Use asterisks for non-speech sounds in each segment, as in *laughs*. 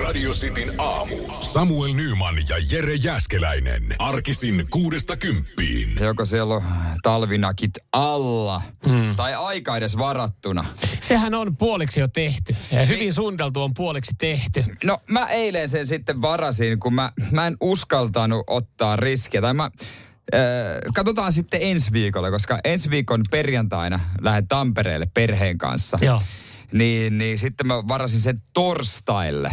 Radio Cityn aamu. Samuel Nyman ja Jere Jäskeläinen. Arkisin kuudesta kymppiin. Joko siellä on talvinakit alla mm. tai aika edes varattuna. Sehän on puoliksi jo tehty. Ja hyvin niin. suunniteltu on puoliksi tehty. No mä eilen sen sitten varasin, kun mä, mä en uskaltanut ottaa riskiä. Tai mä, äh, katsotaan sitten ensi viikolla, koska ensi viikon perjantaina lähden Tampereelle perheen kanssa. Joo. Niin, niin sitten mä varasin sen torstaille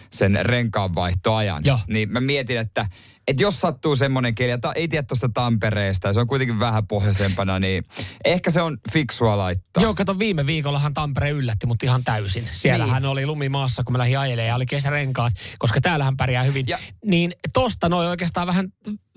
sen renkaanvaihtoajan. Joo. Niin mä mietin, että, että jos sattuu semmoinen keli, että ei tiedä tuosta Tampereesta, ja se on kuitenkin vähän pohjoisempana, niin ehkä se on fiksua laittaa. Joo, kato viime viikollahan Tampere yllätti mut ihan täysin. Siellähän niin. oli lumimaassa, kun mä lähdin ajelemaan ja oli kesärenkaat, koska täällähän pärjää hyvin. Ja. Niin tosta noin oikeastaan vähän,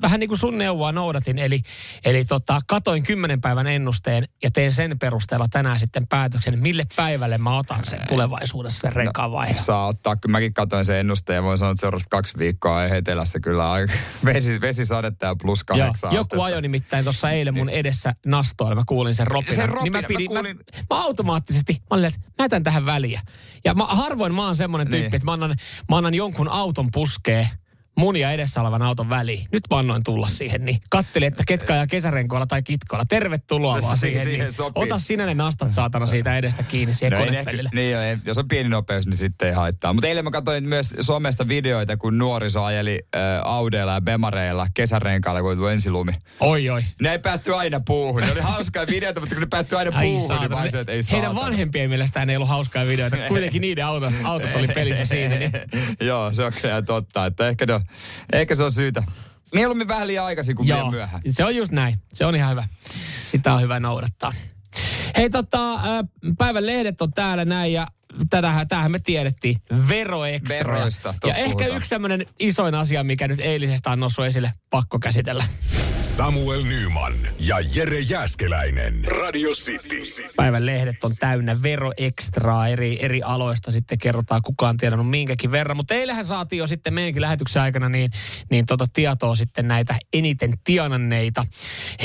vähän niin kuin sun neuvoa noudatin. Eli, eli tota, katoin kymmenen päivän ennusteen ja teen sen perusteella tänään sitten päätöksen, mille päivälle mä otan sen tulevaisuudessa sen renkaan no, Saa ottaa, kyllä mäkin katoin sen ennusteen ja voin sanoa, että seuraavat kaksi viikkoa etelässä kyllä aika vesi, vesisadetta ja plus kahdeksan Joo, Joku ajo nimittäin tuossa eilen mun edessä nastoilla. Mä kuulin sen ropinan. Sen ropina, niin mä, pidin, mä, kuulin... mä, mä, automaattisesti, mä olin, että mä jätän tähän väliä. Ja mä, harvoin mä oon semmoinen tyyppi, niin. että mä annan, mä annan jonkun auton puskee mun ja edessä olevan auton väliin. Nyt mä annoin tulla siihen, niin kattelin, että ketkä ajaa kesärenkoilla tai kitkoilla. Tervetuloa vaan siihen. siihen niin. Ota sinä ne nastat saatana siitä edestä kiinni siihen no konepellille. Niin jo, jos on pieni nopeus, niin sitten ei haittaa. Mutta eilen mä katsoin myös somesta videoita, kun nuoriso ajeli äh, Audeilla ja Bemareilla kesärenkailla, kun tuli ensilumi. Oi oi. Ne ei päätty aina puuhun. Ne oli hauskaa *laughs* videoita, mutta kun ne päättyi aina Ai puuhun, niin mä että ei saatana. Heidän vanhempien mielestä ei ollut hauskaa videoita. Kuitenkin niiden autot, autot oli pelissä siinä. Niin. *laughs* Joo, se on kyllä totta. Että ehkä ne on Ehkä se on syytä. Mieluummin vähän liian aikaisin kuin liian myöhään. Se on just näin. Se on ihan hyvä. Sitä on hyvä noudattaa. Hei tota, päivän lehdet on täällä näin ja tätähän, tämähän me tiedettiin. Veroekstra. Veroista, ja ehkä puhutaan. yksi sellainen isoin asia, mikä nyt eilisestä on noussut esille, pakko käsitellä. Samuel Nyman ja Jere Jäskeläinen. Radio City. Päivän lehdet on täynnä veroekstraa eri, eri aloista. Sitten kerrotaan kukaan tiedannut minkäkin verran. Mutta eilähän saatiin jo sitten meidänkin lähetyksen aikana niin, niin tota tietoa sitten näitä eniten tienanneita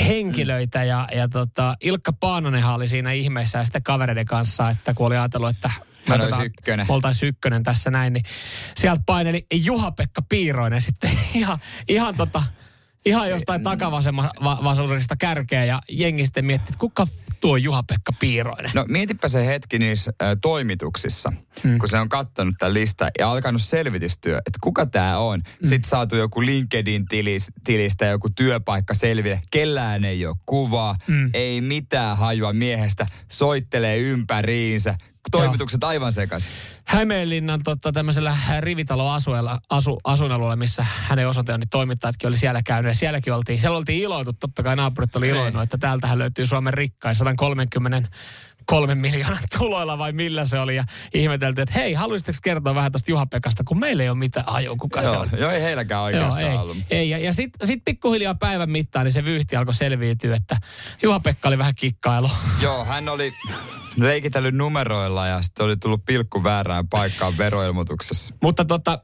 henkilöitä. Ja, ja tota, Ilkka Paanonenhan oli siinä ihmeessä ja sitten kavereiden kanssa, että kun oli ajatellut, että ykkönen. Oltaisiin ykkönen tässä näin, niin sieltä paineli Juha-Pekka Piiroinen sitten *laughs* ihan, ihan tota, ihan jostain takavasemmasesta kärkeä ja jengi sitten miettii, että kuka tuo Juha-Pekka Piiroinen? No mietipä se hetki niissä ä, toimituksissa, hmm. kun se on katsonut tämän lista ja alkanut selvitystyö, että kuka tämä on. Hmm. Sitten saatu joku LinkedIn-tilistä joku työpaikka selville. Kellään ei ole kuvaa, hmm. ei mitään hajua miehestä, soittelee ympäriinsä toimitukset aivan sekaisin. Hämeenlinnan totta, tämmöisellä rivitaloasuella, asu, asuinalueella, missä hänen osoite on, niin toimittajatkin oli siellä käynyt. Ja sielläkin oltiin, siellä oltiin iloitu, totta kai naapurit oli iloinut, että täältähän löytyy Suomen rikkain 130 kolmen miljoonan *laughs* tuloilla vai millä se oli. Ja ihmeteltiin, että hei, haluaisitteko kertoa vähän tuosta Juha-Pekasta, kun meillä ei ole mitään ajoa, kuka joo, se on. Joo, ei heilläkään oikeastaan joo, ei, ollut. Ei, ja, ja sitten sit pikkuhiljaa päivän mittaan, niin se vyyhti alkoi selviytyä, että Juha-Pekka oli vähän kikkailu. *laughs* Joo, hän oli leikitellyt numeroilla ja sitten oli tullut pilkku väärään paikkaan veroilmoituksessa. Mutta tota,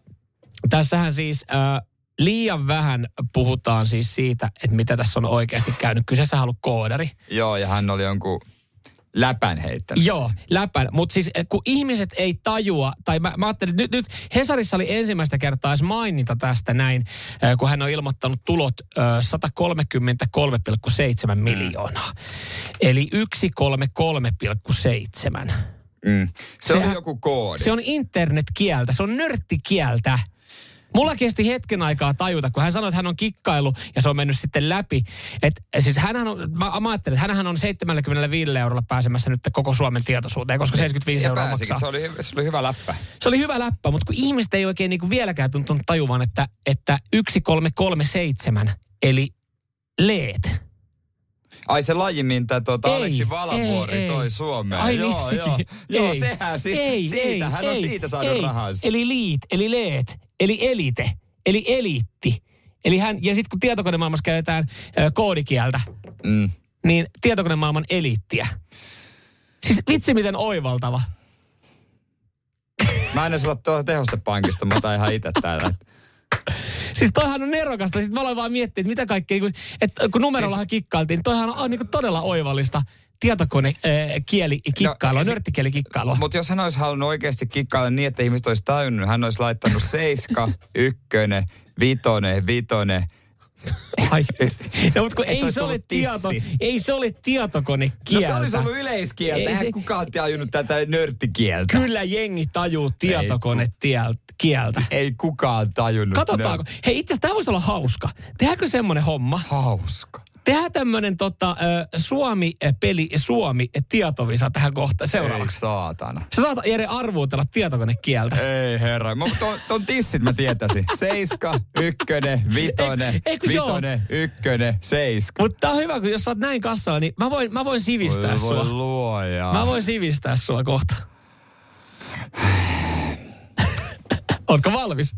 tässähän siis... Äh, liian vähän puhutaan siis siitä, että mitä tässä on oikeasti käynyt. Kyseessä on ollut koodari. Joo, ja hän oli jonkun läpän heittänyt. Joo, läpän. Mutta siis eh, kun ihmiset ei tajua, tai mä, mä ajattelin, nyt, nyt Hesarissa oli ensimmäistä kertaa edes maininta tästä näin, eh, kun hän on ilmoittanut tulot 133,7 mm. miljoonaa. Eli 133,7. Mm. Se Sehän, on joku koodi. Se on internetkieltä, se on nörttikieltä. Mulla kesti hetken aikaa tajuta, kun hän sanoi, että hän on kikkailu ja se on mennyt sitten läpi. Et, siis hänhän on, mä, mä ajattelin, että hänhän on 75 eurolla pääsemässä nyt koko Suomen tietoisuuteen, koska 75 ja euroa maksaa. Se oli, se oli hyvä läppä. Se oli hyvä läppä, mutta kun ihmiset ei oikein niin kuin vieläkään tuntunut tajuvan, että, että 1337 eli leet. Ai se laji, mitä tuota Aleksi Valavuori ei, toi ei. Suomeen. Ai joo, niin joo, joo, ei, sehän si- ei, siitä, ei, hän on ei, siitä saanut ei. rahansa. Eli liit, eli leet, eli elite, eli eliitti. Eli hän, ja sitten kun tietokonemaailmassa käytetään ö, koodikieltä, Mm. niin tietokonemaailman eliittiä. Siis vitsi miten oivaltava. Mä en edes ole tuolla tehostepankista, mä otan ihan itse täällä. Siis toihan on nerokasta. Sitten mä aloin vaan miettiä, että mitä kaikkea, kun, että kun numerolla siis, kikkailtiin, niin toihan on, on niin todella oivallista tietokone äh, kieli kikkailua, no, nörttikieli kikkailua. Mutta jos hän olisi halunnut oikeasti kikkailla niin, että ihmiset olisi tajunnut, hän olisi laittanut seiska, *laughs* ykkönen, vitonen, vitonen, Ai. *laughs* No, mutta kun Ei ei, se se ole tieto, ei se ole tietokone No se olisi ollut yleiskieltä. Ei Eihän se- kukaan tajunnut tätä nörttikieltä. Kyllä jengi tajuu tietokone tiel- kieltä. Ei kukaan tajunnut. Katsotaanko? Hei, itse asiassa tämä voisi olla hauska. Tehdäänkö semmoinen homma? Hauska. Tehdään tämmöinen tota, Suomi-peli, Suomi-tietovisa tähän kohtaan Ei seuraavaksi. saatana. Sä saat Jere arvuutella tietokonekieltä. Ei herra. Mä ton, ton tissit mä tietäisin. *laughs* Seiska, ykkönen, vitonen, Ei- ei kun joo. vitonen, ykkönen, seiska. Mutta tää on hyvä, kun jos sä oot näin kassalla, niin mä voin, mä voin sivistää Voi, sua. voi luoja. Mä voin sivistää sua kohta. Ootko valmis?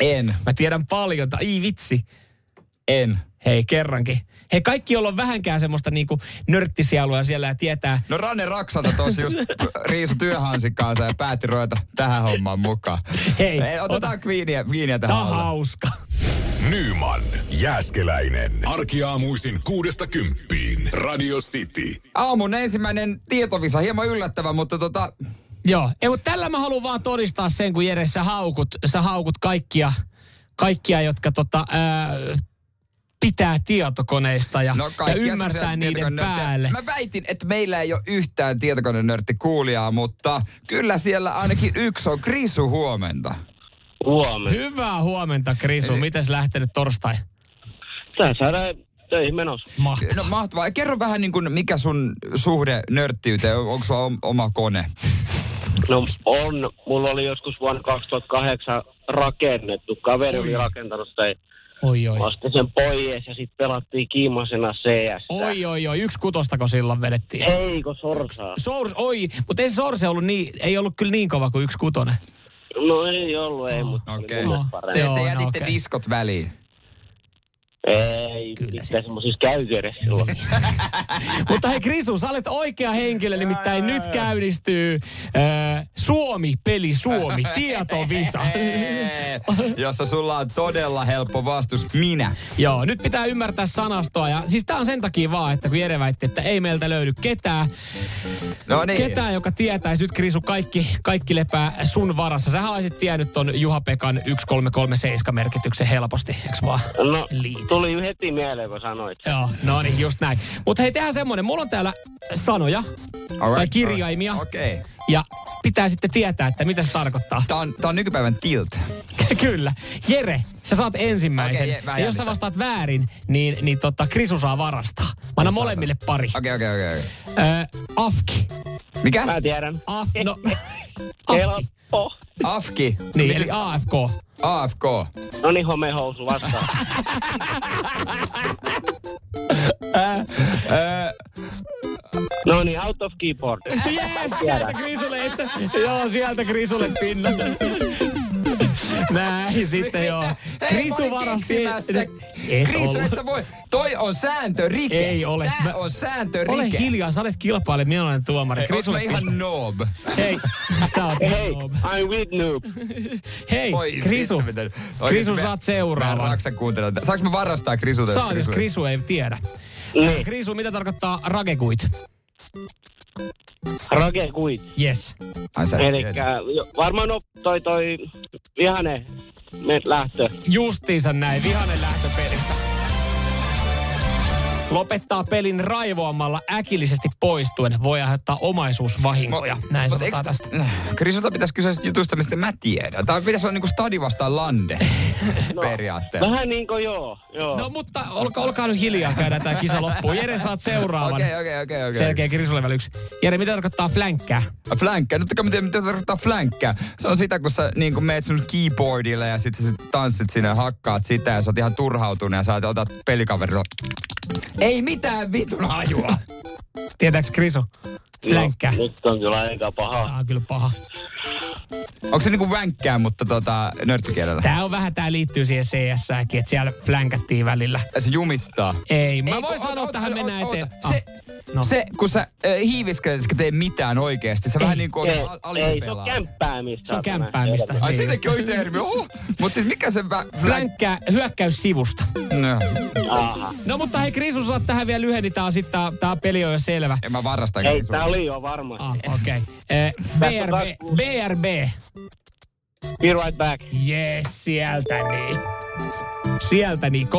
En, Mä tiedän paljon. Ai vitsi. en. Hei, kerrankin. Hei, kaikki, joilla on vähänkään semmoista niinku nörttisielua siellä ja tietää. No Ranne Raksana tossa just riisu työhansin kanssa ja päätti ruveta tähän hommaan mukaan. Hei, Ei, otetaan kviiniä, kviiniä Tää tähän on alle. hauska. Nyman, Jääskeläinen. Arkiaamuisin kuudesta kymppiin. Radio City. Aamun ensimmäinen tietovisa, hieman yllättävä, mutta tota, Joo, ei, mutta tällä mä haluan vaan todistaa sen, kun Jere, sä haukut, sä haukut kaikkia, kaikkia jotka tota, ää, pitää tietokoneista ja, no ja ymmärtää niiden päälle. Mä väitin, että meillä ei ole yhtään tietokonenörtti kuulijaa, mutta kyllä siellä ainakin yksi on. Krisu huomenta. Huomenna. Hyvää huomenta, Krisu. Eli- Mites lähtenyt torstai? Tää saadaan töihin menossa. Mahtavaa. No mahtavaa. Kerro vähän niin kuin, mikä sun suhde nörttiyteen, on- onko sulla om- oma kone? No on. Mulla oli joskus vuonna 2008 rakennettu. Kaveri oli rakentanut sitä. Oi, oi. Ostin sen pois ja sitten pelattiin kiimasena CS. Oi, oi, oi. Yksi kutostako silloin vedettiin? Eikö sorsaa? Sours, oi, mutta ei se Sorse ollut niin, ei ollut kyllä niin kova kuin yksi kutonen. No ei ollut, ei, mutta Okei. oli mulle No. parempi. Te, te no jätitte okei. diskot väliin. Ei, Kyllä se- semmoisissa edes silloin. *laughs* Mutta hei Krisu, sä olet oikea henkilö, nimittäin nyt käynnistyy äh, Suomi-peli Suomi, *laughs* tietovisa. jossa sulla on todella helppo vastus. Minä. Joo, nyt pitää ymmärtää sanastoa. Ja siis tää on sen takia vaan, että kun Jere väitti, että ei meiltä löydy ketään, No niin. ketään, joka tietäisi nyt Krisu, kaikki, kaikki lepää sun varassa. Sä olisit tiennyt ton Juha-Pekan 1337 merkityksen helposti, eks vaan? No, Liit. Tuli heti mieleen, kun sanoit. Joo, no niin, just näin. Mutta hei, tehdään semmonen. Mulla on täällä sanoja Alright, tai kirjaimia. alright. Okei. Okay. Ja pitää sitten tietää, että mitä se tarkoittaa. Tää on, tää on nykypäivän tilt. *laughs* Kyllä. Jere, sä saat ensimmäisen. Okei, je- ja jos sä vastaat väärin, niin, niin tota, Krisu saa varastaa. Mä annan molemmille pari. Okei, okei, okei. Öö, afki. Mikä? Mä tiedän. Af, no, *laughs* afki. Helppo. Afki. Niin, Mikä eli AFK. AFK. No niin, homehousu vastaan. *laughs* no niin, out of keyboard. Yes, sieltä Krisulle, joo, sieltä Krisulle pinna. *laughs* Näin sitten joo. Krisu varasti. Krisu, et sä voi. Toi on sääntörike. Ei ole. Tää Mä- on sääntörike. Ole hiljaa, sä olet kilpailija, minä olen tuomari. Mä Krisulle ihan pistä. noob? Hei, sä oot Hei, noob. I'm with noob. Hei, Voi Krisu. Krisu, mä- saat Mä en seuraavan. raksa kuuntella. Saanko mä varastaa Krisulta? Saat, jos Krisu ei tiedä. Niin, Krisu, mitä tarkoittaa ragekuit? Rake kuit. Yes. Ai sä jo- varmaan no, toi toi vihane me lähtö. Justiinsa näin, vihanen lähtö pelistä. Lopettaa pelin raivoamalla äkillisesti poistuen voi aiheuttaa omaisuusvahinkoja. Näin Mut sanotaan eiks- tästä. Krisulta pitäisi kysyä jutusta, mistä mä tiedän. Tää pitäisi olla niinku stadi vastaan lande. *laughs* periaatteessa. Vähän niin kuin joo, joo. No mutta olka, olkaa nyt hiljaa, käydään tää kisa loppuun. Jere, saat seuraavan. Okei, okei, okei, okei. Sen jälkeen Krisulle vielä yksi. Jere, mitä tarkoittaa flänkkää? Flankkää. Nyt mitä, mitä tarkoittaa flankkää? Se on sitä, kun sä niin kun meet sun keyboardille ja sit sä sit tanssit sinne ja hakkaat sitä ja sä oot ihan turhautunut ja sä otat pelikaverilla. Ei mitään vitun hajua. Tietääks Krisu? Flänkkää. No, nyt on kyllä aika paha. Tää on kyllä paha. Onko se niinku vänkkää, mutta tota, nörttikielellä? Tää on vähän, tää liittyy siihen cs että siellä flänkättiin välillä. Se jumittaa. Ei, mä Ei, voin sanoa oota, tähän mennään eteen. Se, No. se, kun sä äh, hiiviskelet, etkä tee mitään oikeasti. Se vähän niin kuin Ei, on ei, se on kämppäämistä. Se on kämppäämistä. Ai siitäkin oli termi. Oho. Mutta siis mikä se... Vä, Flänkkää, hyökkäys sivusta. no. Aha. No mutta hei Krisu, saat tähän vielä lyhyen, niin tää, on sit, tää, tää peli on jo selvä. En mä varasta. Ei, tää oli jo varmasti. Ah, okei. Okay. BRB, BRB. Be right back. Yes, sieltä niin. Sieltä niin, 3-0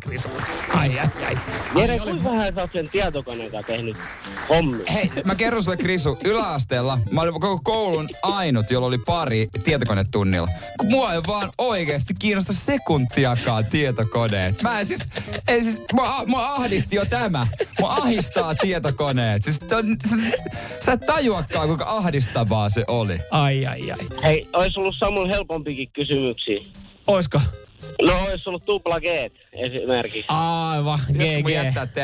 Krisu. Ai, ai, ai. Jere, kuinka vähän sä oot sen tietokoneen kanssa tehnyt hommia? Hei, mä kerron sulle Krisu, yläasteella mä olin koko koulun ainut, jolla oli pari tietokonetunnilla. Kun mua ei vaan oikeasti kiinnosta sekuntiakaan tietokoneet. Mä en siis, ei siis, mua, mua ahdisti jo tämä. Mua ahistaa tietokoneet. Siis, ton, siis sä et tajuakaan, kuinka ahdistavaa se oli. Ai, ai, ai. Hei, ois ollut Samuel helpompikin kysymyksiä. Oisko? No, ois ollut tupla G esimerkiksi. Aivan, mun GG.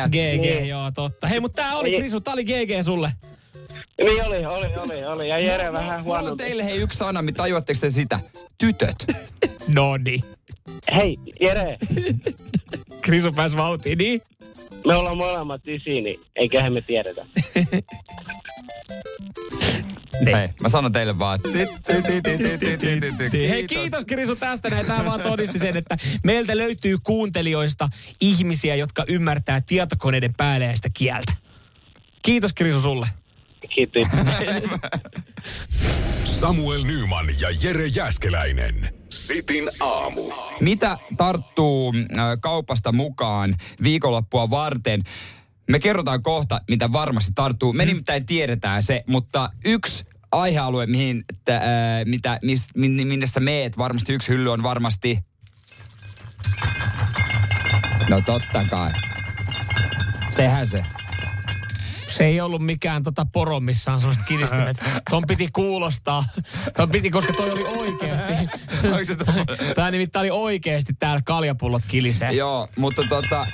GG, Niin. joo, totta. Hei, mutta tää oli Krisu, tää oli GG sulle. Niin oli, oli, oli, oli. Ja Jere vähän Mulla on teille hei yksi sana, mitä tajuatteko te sitä? Tytöt. Noni. Hei, Jere, Krisu pääsi vauhtiin, niin? me ollaan molemmat isi, niin eiköhän me tiedetä. Hei, mä sanon teille vaan. Hei, kiitos Krisu tästä. Näin. Tämä vaan todisti sen, että meiltä löytyy kuuntelijoista ihmisiä, jotka ymmärtää tietokoneiden pääleistä kieltä. Kiitos Krisu sulle. Kiitos. Samuel Nyman ja Jere Jäskeläinen. Sitin aamu. Mitä tarttuu äh, kaupasta mukaan viikonloppua varten? Me kerrotaan kohta, mitä varmasti tarttuu. Me nimittäin tiedetään se, mutta yksi aihealue, mihin, t- äh, mitä, mis, minne, minne sä meet, varmasti yksi hylly on varmasti... No totta kai. Sehän se. Se ei ollut mikään tota poro, missä on sellaiset kiristimet. Ton piti kuulostaa. Ton piti, koska toi oli oikeasti. Tää nimittäin oli oikeasti täällä kaljapullot kilisee. Joo, mutta tota...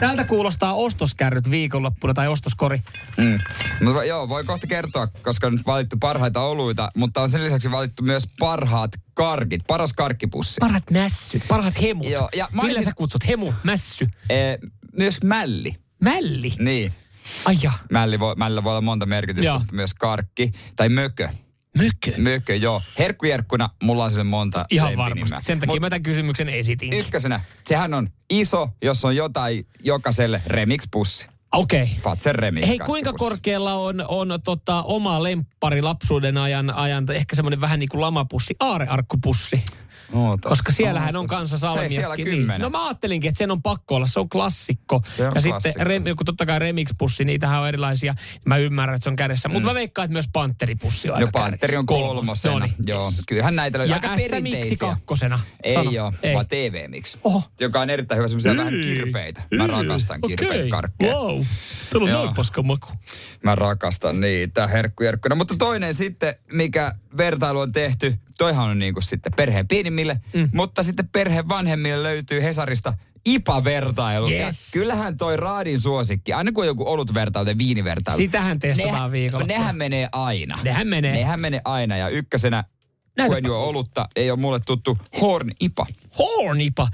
Täältä kuulostaa ostoskärryt viikonloppuna tai ostoskori. Mm. Mutta joo, voi kohta kertoa, koska on nyt valittu parhaita oluita, mutta on sen lisäksi valittu myös parhaat karkit, paras karkkipussi. Parhaat mässyt, parhaat hemut. Joo, ja Millä olisin- sä kutsut? Hemu, mässy, ee, myös mälli. mälli. Niin. Ai ja, Mälli voi, mällä voi olla monta merkitystä, Joo. mutta myös karkki. Tai mökö. mökkö. Mökö, joo. Herkkujerkkuna, mulla on sille monta Ihan varmasti. Sen takia Mut mä tämän kysymyksen esitin. Ykkösenä, sehän on iso, jos on jotain jokaiselle remix-pussi. Okei. Okay. Fatsen remix Hei, kuinka korkealla on, on tota, oma lemppari lapsuuden ajan, ajan ehkä semmoinen vähän niin kuin lamapussi, aarearkkupussi? Ootas, Koska siellähän on kanssa Hei, siellä salmiakki. Niin. No mä ajattelinkin, että sen on pakko olla. Se on klassikko. Se on ja klassikko. sitten rem, joku totta kai remix-pussi, niitähän on erilaisia. Mä ymmärrän, että se on kädessä. Mutta mä veikkaan, että myös panteripussi on No aika Panteri on kolmosena. Noniin, Joo, yes. kyllähän näitä löytyy. Ja aika perinteisiä. kakkosena? Ei Sano. joo, Ei. vaan TV-miksi. Oho. Joka on erittäin hyvä, semmoisia vähän kirpeitä. Mä rakastan kirpeitä Okei. karkkeja. Wow. Täällä on noin paska maku. Mä rakastan niitä herkkujerkkuna. Mutta toinen sitten, mikä vertailu on tehty, toihan on niinku sitten perheen pienimmille, mm. mutta sitten perheen vanhemmille löytyy Hesarista IPA-vertailu. Yes. Ja kyllähän toi Raadin suosikki, aina kun on joku olutvertailu tai viinivertailu. Sitähän testataan nehän- viikolla. Nehän menee aina. Nehän menee. Nehän menee aina. Ja ykkösenä, Näytäpä. kun en juo olutta, ei ole mulle tuttu Horn IPA. Hornipa.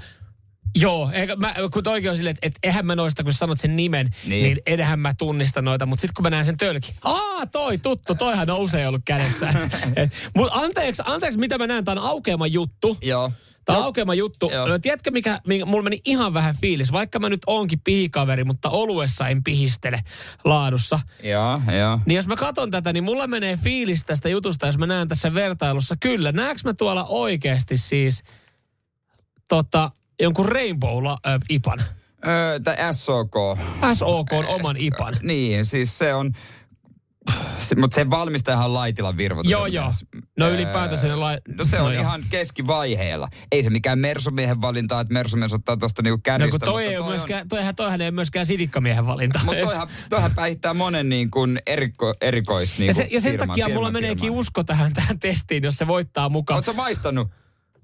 Joo, eikä mä, kun toikin on silleen, että, että eihän mä noista, kun sanot sen nimen, niin, Niin. enhän mä tunnista noita, mutta sitten kun mä näen sen tölkin, aa toi tuttu, toihan on usein ollut kädessä. Et, *laughs* et, mut anteeksi, anteeksi, mitä mä näen, tää on aukeama juttu. Joo. Tämä on aukeama juttu. Joo. Joo. Tiedätkö, mikä, mikä, mulla meni ihan vähän fiilis, vaikka mä nyt oonkin pihikaveri, mutta oluessa en pihistele laadussa. Joo, joo. Niin jos mä katson tätä, niin mulla menee fiilis tästä jutusta, jos mä näen tässä vertailussa. Kyllä, näekö mä tuolla oikeasti siis tota, jonkun Rainbow-ipan? Öö, tai SOK. SOK on oman ipan. Niin, siis se on... Se, mutta se valmistajahan on Laitilan virvoitus. Joo, joo. No ylipäätänsä ne lai- No se on no ihan keskivaiheella. Ei se mikään Mersumiehen valinta, että Mersumies ottaa tuosta niinku No kärjistä. kun toi ei toi myöskään, toihan, toihan ei myöskään sitikkamiehen valinta. Mutta toihan, toihan päihittää monen niin kuin eriko, erikois niin ja, se, ja sen takia mulla firman meneekin usko tähän, tähän testiin, jos se voittaa mukaan. Oletko maistanut?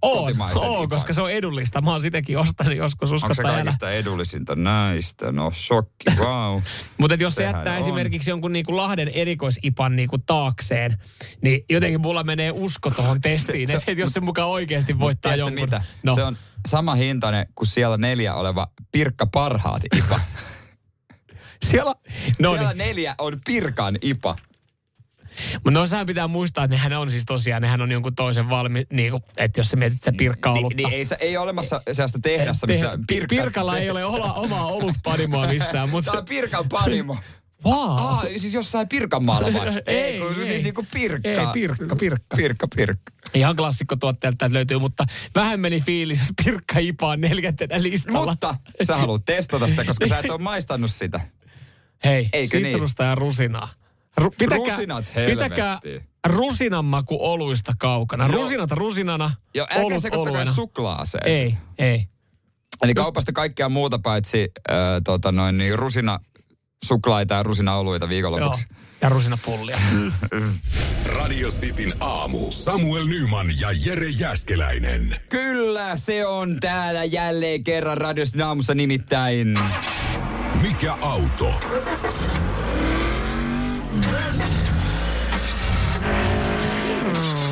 On, on koska se on edullista. Mä oon sitäkin ostanut joskus Onko se älä. kaikista edullisinta näistä? No, shokki, wow. *laughs* Mutta jos se jättää on. esimerkiksi jonkun niinku Lahden erikoisipan niinku taakseen, niin jotenkin mulla menee usko tuohon testiin, että et jos se mukaan oikeasti voittaa jonkun. mitä? No, Se on sama hintainen kuin siellä neljä oleva Pirkka Parhaat IPA. siellä, *laughs* no siellä niin. neljä on Pirkan IPA. Mutta no sehän pitää muistaa, että nehän on siis tosiaan, nehän on jonkun toisen valmi, niinku, että jos sä mietit sitä pirkkaa Niin, niin ei, ei ole olemassa sellaista tehdassa, missä Pirkka... Pirkalla ei ole ola, omaa olutpanimoa missään, mutta... Tämä on Pirkan panimo. Wow. Aa, siis jossain Pirkanmaalla *laughs* vai? Ei, kun se ei. siis niinku Pirkka. Ei, Pirkka, Pirkka. Pirkka, Pirkka. Ihan klassikko tuotteelta löytyy, mutta vähän meni fiilis, jos Pirkka Ipa on neljäntenä listalla. Mutta sä haluat testata sitä, koska sä et *laughs* ole maistanut sitä. Hei, Eikö niin? sitrusta ja rusinaa. Ru, Rusinat pitäkää helvettiin. rusinan maku oluista kaukana. Joo. Rusinat rusinana, Joo, älkää olut sekoittakaa suklaaseen. Ei, ei. Eli kaupasta kaikkea muuta paitsi äh, tota noin, niin rusina suklaita ja rusinaoluita Joo. viikonlopuksi. Ja rusinapullia. *laughs* Radio Cityn aamu. Samuel Nyman ja Jere Jäskeläinen. Kyllä, se on täällä jälleen kerran radiosti aamussa nimittäin. Mikä auto?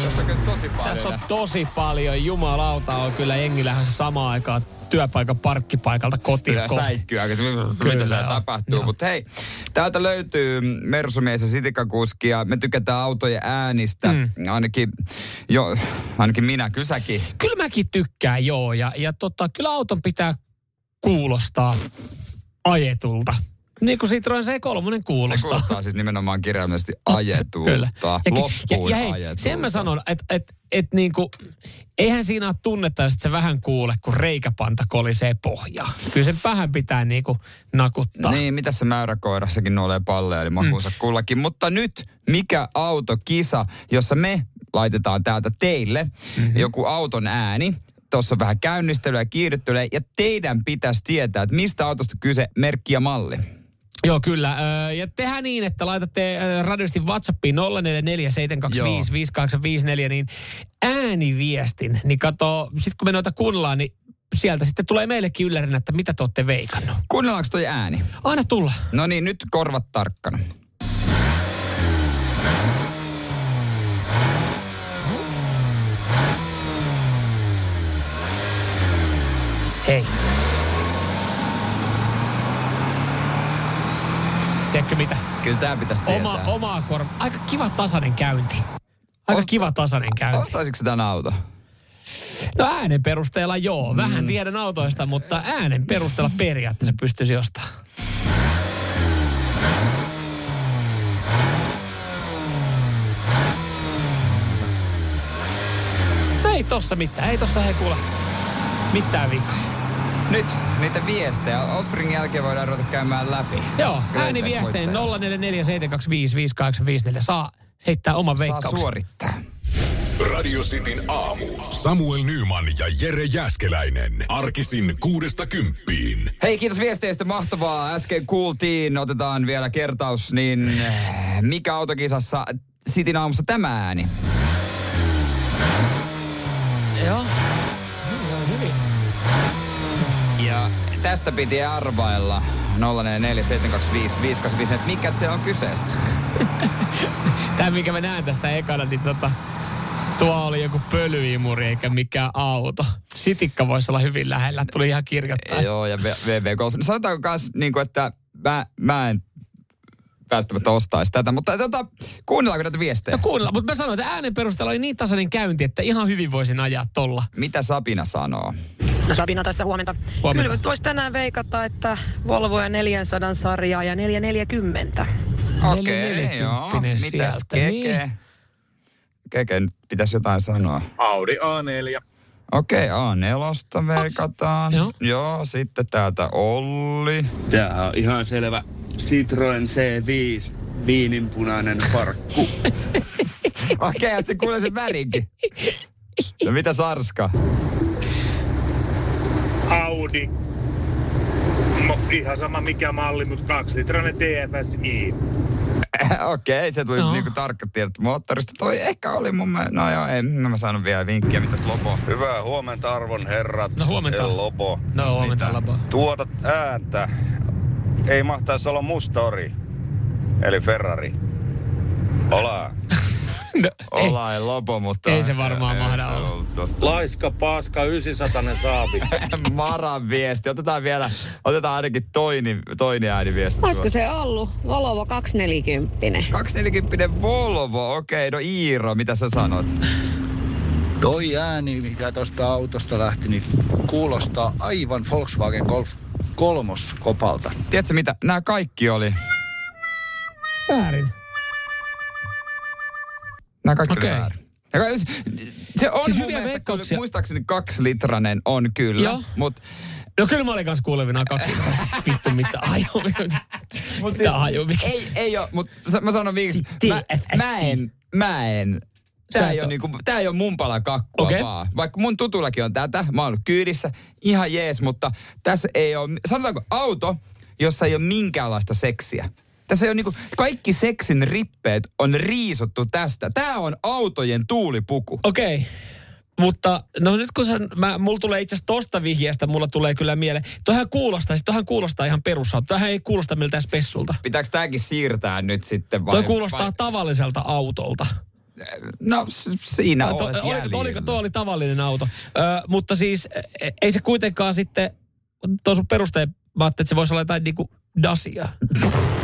Tässä on tosi paljon. Tässä on tosi paljon. Jumalauta on kyllä jengi lähdössä samaan aikaan työpaikan parkkipaikalta kotiin Kyllä kohti. säikkyä, mitä Kyllä, siellä joo. tapahtuu. Joo. Mutta hei, täältä löytyy Mersumies ja Sitikakuski ja me tykätään autojen äänistä. Mm. Ainakin, jo, ainakin minä, kyllä säkin. Kyllä mäkin tykkään, joo. Ja, ja tota, kyllä auton pitää kuulostaa ajetulta. Niin kuin Citroen C3 Se kuulostaa. kuulostaa siis nimenomaan kirjaimellisesti ajetulta. Kyllä. Ja, Loppuun ja, ja hei, ajetulta. sen mä sanon, että et, et niinku, eihän siinä ole tunnetta, jos et sä vähän kuule, kun reikäpanta kolisee pohjaa. Kyllä sen vähän pitää niinku nakuttaa. Niin, mitä se mäyräkoira, sekin nuolee palleja, eli makuunsa mm. kullakin. Mutta nyt, mikä autokisa, jossa me laitetaan täältä teille mm-hmm. joku auton ääni. Tuossa on vähän käynnistelyä ja kiihdyttelyä, ja teidän pitäisi tietää, että mistä autosta kyse, merkki ja malli. Joo, kyllä. Ja tehdään niin, että laitatte radiosti WhatsAppiin 0447255854, niin ääniviestin. Niin kato, sit kun me noita kuunnellaan, niin sieltä sitten tulee meillekin yllärinä, että mitä te olette veikannut. Kuunnellaanko toi ääni? Aina tulla. No niin, nyt korvat tarkkana. Hei. Tiedätkö mitä? Kyllä tää pitäisi tietää. Oma, omaa korva. Aika kiva tasainen käynti. Aika Osta- kiva tasainen käynti. Ostaisitko sä tän auto? No äänen perusteella joo. Vähän tiedän autoista, mutta äänen perusteella periaatteessa pystyisi ostamaan. No ei tossa mitään. Ei tossa he kuule mitään vikaa. Nyt niitä viestejä. Ospringin jälkeen voidaan ruveta käymään läpi. Joo, voittaja. 0447255854 saa heittää oman Saa veikkauksen. suorittaa. Radio Cityn aamu. Samuel Nyman ja Jere Jäskeläinen. Arkisin kuudesta kymppiin. Hei, kiitos viesteistä. Mahtavaa. Äsken kuultiin, otetaan vielä kertaus, niin äh, mikä autokisassa Sitin aamussa tämä ääni? Joo, hyvin. Ja tästä piti arvailla 0447255854, että mikä te on kyseessä. *laughs* Tämä, mikä mä näen tästä ekana, niin tota, tuo oli joku pölyimuri eikä mikään auto. Sitikka voisi olla hyvin lähellä. Tuli ihan kirjoittaa. *laughs* Joo, ja VV Golf. Sanotaanko kans, niin kuin, että mä, mä en välttämättä ostaisi tätä, mutta tota, kuunnellaanko näitä viestejä? No kuunnella, mutta mä sanoin, että äänen perusteella oli niin tasainen käynti, että ihan hyvin voisin ajaa tolla. Mitä Sapina sanoo? No Sabina tässä huomenta. Huomenta. Kyllä voisi tänään veikata, että Volvo ja 400 sarjaa ja 440. Okei, joo. 440 Mitäs sieltä, Keke? niin. Keke, nyt pitäisi jotain sanoa. Audi A4. Okei, A4 veikataan. Joo. Joo, sitten täältä Olli. Tämähän on ihan selvä Citroen C5, viininpunainen parkku. *laughs* Okei, että se kuulee sen värinkin. No mitä Sarska? Audi. No, ihan sama mikä malli, mutta kaksilitrainen TFSI. *laughs* Okei, se tuli No. no. niinku tarkka tiedot moottorista. Toi ehkä oli mun mielestä, no joo, en mä saanut vielä vinkkiä, mitäs lopo. Hyvää huomenta arvon herrat. No huomenta. El Lopo. No huomenta Lapa. Tuota ääntä ei mahtaisi olla mustori, eli Ferrari. Ola. *laughs* No, ei. Ollaan lopo, mutta... Ei se varmaan mahda olla. Laiska paska 900 saapi. *laughs* Maran viesti. Otetaan vielä, otetaan ainakin toini, toini ääniviesti. Olisiko se ollut Volvo 240? 240 Volvo, okei. Okay, no Iiro, mitä sä sanot? Toi ääni, mikä tuosta autosta lähti, niin kuulostaa aivan Volkswagen Golf kolmoskopalta. Tiedätkö mitä? Nämä kaikki oli. Väärin. Nämä kaikki oli väärin. Se on Siis mun hyviä mielestä veikkauksia. muistaakseni kaksilitrainen on kyllä, Joo. mutta No kyllä mä olin kanssa kuulevina kaksi. Vittu mitä aju. *laughs* Mut Mitä aju. ei, ei ole, mutta mä sanon viiksi, mä, TFS. mä en, mä en, Tää ei, ole niinku, tää ei ole mun pala kakkua Okei. vaan. Vaikka mun tutullakin on tätä, mä oon ollut kyydissä, ihan jees, mutta tässä ei ole, sanotaanko auto, jossa ei ole minkäänlaista seksiä. Tässä ole niinku, kaikki seksin rippeet on riisottu tästä. Tää on autojen tuulipuku. Okei. Okay. Mutta no nyt kun sä, mä, mulla tulee itse asiassa tosta vihjeestä, mulla tulee kyllä mieleen. Toihan kuulostaa, siis toihan kuulostaa ihan perusauto. Toihan ei kuulosta miltään spessulta. Pitääkö tääkin siirtää nyt sitten vai? Toi kuulostaa vai, tavalliselta autolta. No siinä To, olet oliko, oliko tuo oli tavallinen auto? Ö, mutta siis e- ei se kuitenkaan sitten, tuo sun perusteen, mä ajattelin, että se voisi olla jotain niinku Dacia. *laughs*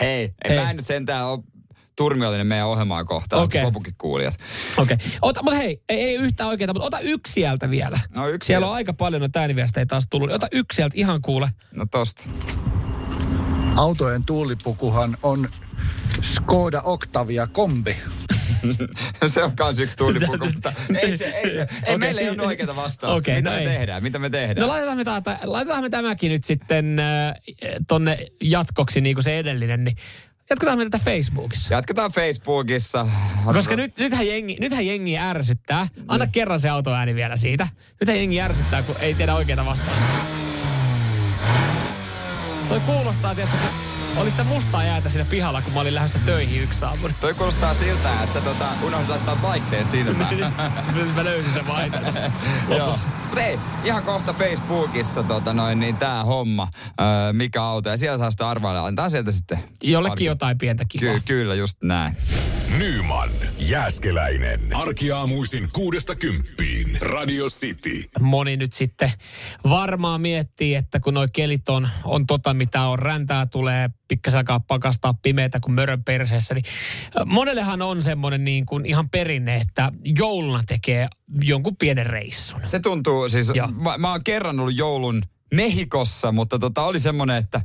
Hei, en Hei. mä nyt sentään ole turmiollinen meidän ohjelmaa kohtaan, Okei. okay. lopukin kuulijat. Okei. Okay. Ota, mutta hei, ei, ei yhtään oikeaa, mutta ota yksi sieltä vielä. No yksi Siellä sieltä. on aika paljon noita ääniviestejä taas tullut. niin Ota yksi sieltä ihan kuule. No tosta. Autojen tuulipukuhan on Skoda Octavia kombi. *laughs* se on kans yksi tuulipuku, Sä- mutta *laughs* ei se, ei se. *laughs* Ei, Okei. meillä ei ole oikeita vastausta. Okei, Mitä no me ei. tehdään? Mitä me tehdään? No laitetaan me, tätä, laitetaan me tämäkin nyt sitten äh, tonne jatkoksi niin kuin se edellinen, niin jatketaan me tätä Facebookissa. Jatketaan Facebookissa. Koska nyt, nythän, jengi, nythän jengi ärsyttää. Anna kerran se autoääni vielä siitä. Nythän jengi ärsyttää, kun ei tiedä oikeita vastausta. Toi kuulostaa, tiedätkö, kun oli sitä mustaa jäätä siinä pihalla, kun mä olin lähdössä töihin yksi aamuna. Toi kuulostaa siltä, että sä tota, unohdit laittaa vaihteen silmään. Nyt mä löysin sen vaihteen. Mutta ei, ihan kohta Facebookissa tota noin, niin tää homma, öö, mikä auto. Ja siellä saa sitä arvailla. Antaa sieltä sitten. Jollekin Arki- jotain pientä kivaa. Ky- kyllä, just näin. Nyman, Jääskeläinen. Arkiaamuisin kuudesta kymppiin. Radio City. moni nyt sitten varmaan miettii, että kun noi kelit on, on tota mitä on, räntää tulee, pikkasen alkaa pakastaa pimeätä kuin mörön perseessä, niin monellehan on semmoinen niin kuin ihan perinne, että jouluna tekee jonkun pienen reissun. Se tuntuu, siis Joo. mä, mä oon kerran ollut joulun Mehikossa, mutta tota oli semmonen, että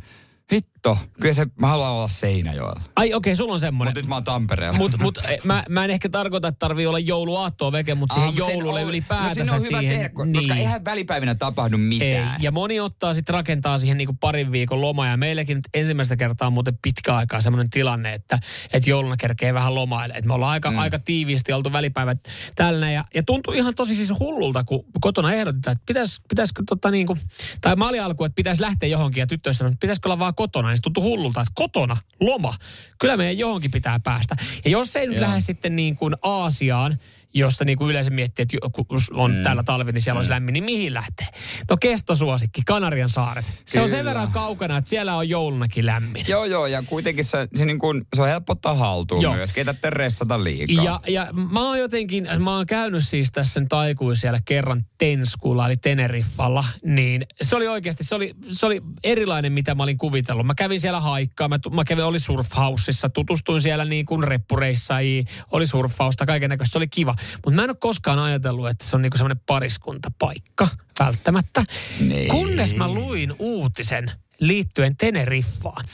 hitto, kyllä se, mä haluan olla Seinäjoella. Ai okei, okay, sulla on semmoinen. Mutta nyt mä oon Tampereella. Mut, mut, eh, mä, mä en ehkä tarkoita, että tarvii olla jouluaattoa veke, mutta siihen mut sen joululle on- ylipäätänsä. No siinä on hyvä siihen, niin. koska eihän välipäivinä tapahdu Ei. mitään. Ja moni ottaa sitten rakentaa siihen niin kuin parin viikon lomaa. Ja meilläkin nyt ensimmäistä kertaa on muuten pitkä aikaa semmoinen tilanne, että, että jouluna kerkee vähän lomaille. Että me ollaan aika, mm. aika tiiviisti oltu välipäivät tällä. Ja, ja tuntuu ihan tosi siis hullulta, kun kotona ehdotetaan, että pitäis, pitäisikö tota niin kuin, tai mä olin alku, että pitäisi lähteä johonkin ja tyttö sanoi, että pitäisikö olla vaan kotona. Niin se tuntui hullulta, että kotona, loma. Kyllä meidän johonkin pitää päästä. Ja jos ei nyt lähde sitten niin kuin Aasiaan, josta niin kuin yleensä miettii, että kun on mm. täällä talvi, niin siellä olisi lämmin, niin mihin lähtee? No kestosuosikki, Kanarian saaret. Se on sen verran kaukana, että siellä on joulunakin lämmin. Joo, joo, ja kuitenkin se, se, niin kun, se on helppo ottaa haltuun Joo. myös, ketä te ressata liikaa. Ja, ja mä oon jotenkin, mä oon käynyt siis tässä nyt aikuisiellä kerran Tenskulla, eli Teneriffalla, niin se oli oikeasti, se oli, se oli erilainen, mitä mä olin kuvitellut. Mä kävin siellä haikkaa, mä, mä kävin, oli surfhausissa, tutustuin siellä niin kuin reppureissaajiin, oli surfausta, kaiken näköistä, se oli kiva. Mutta mä en ole koskaan ajatellut, että se on niinku semmoinen pariskuntapaikka, välttämättä. Niin. Kunnes mä luin uutisen liittyen Teneriffaan.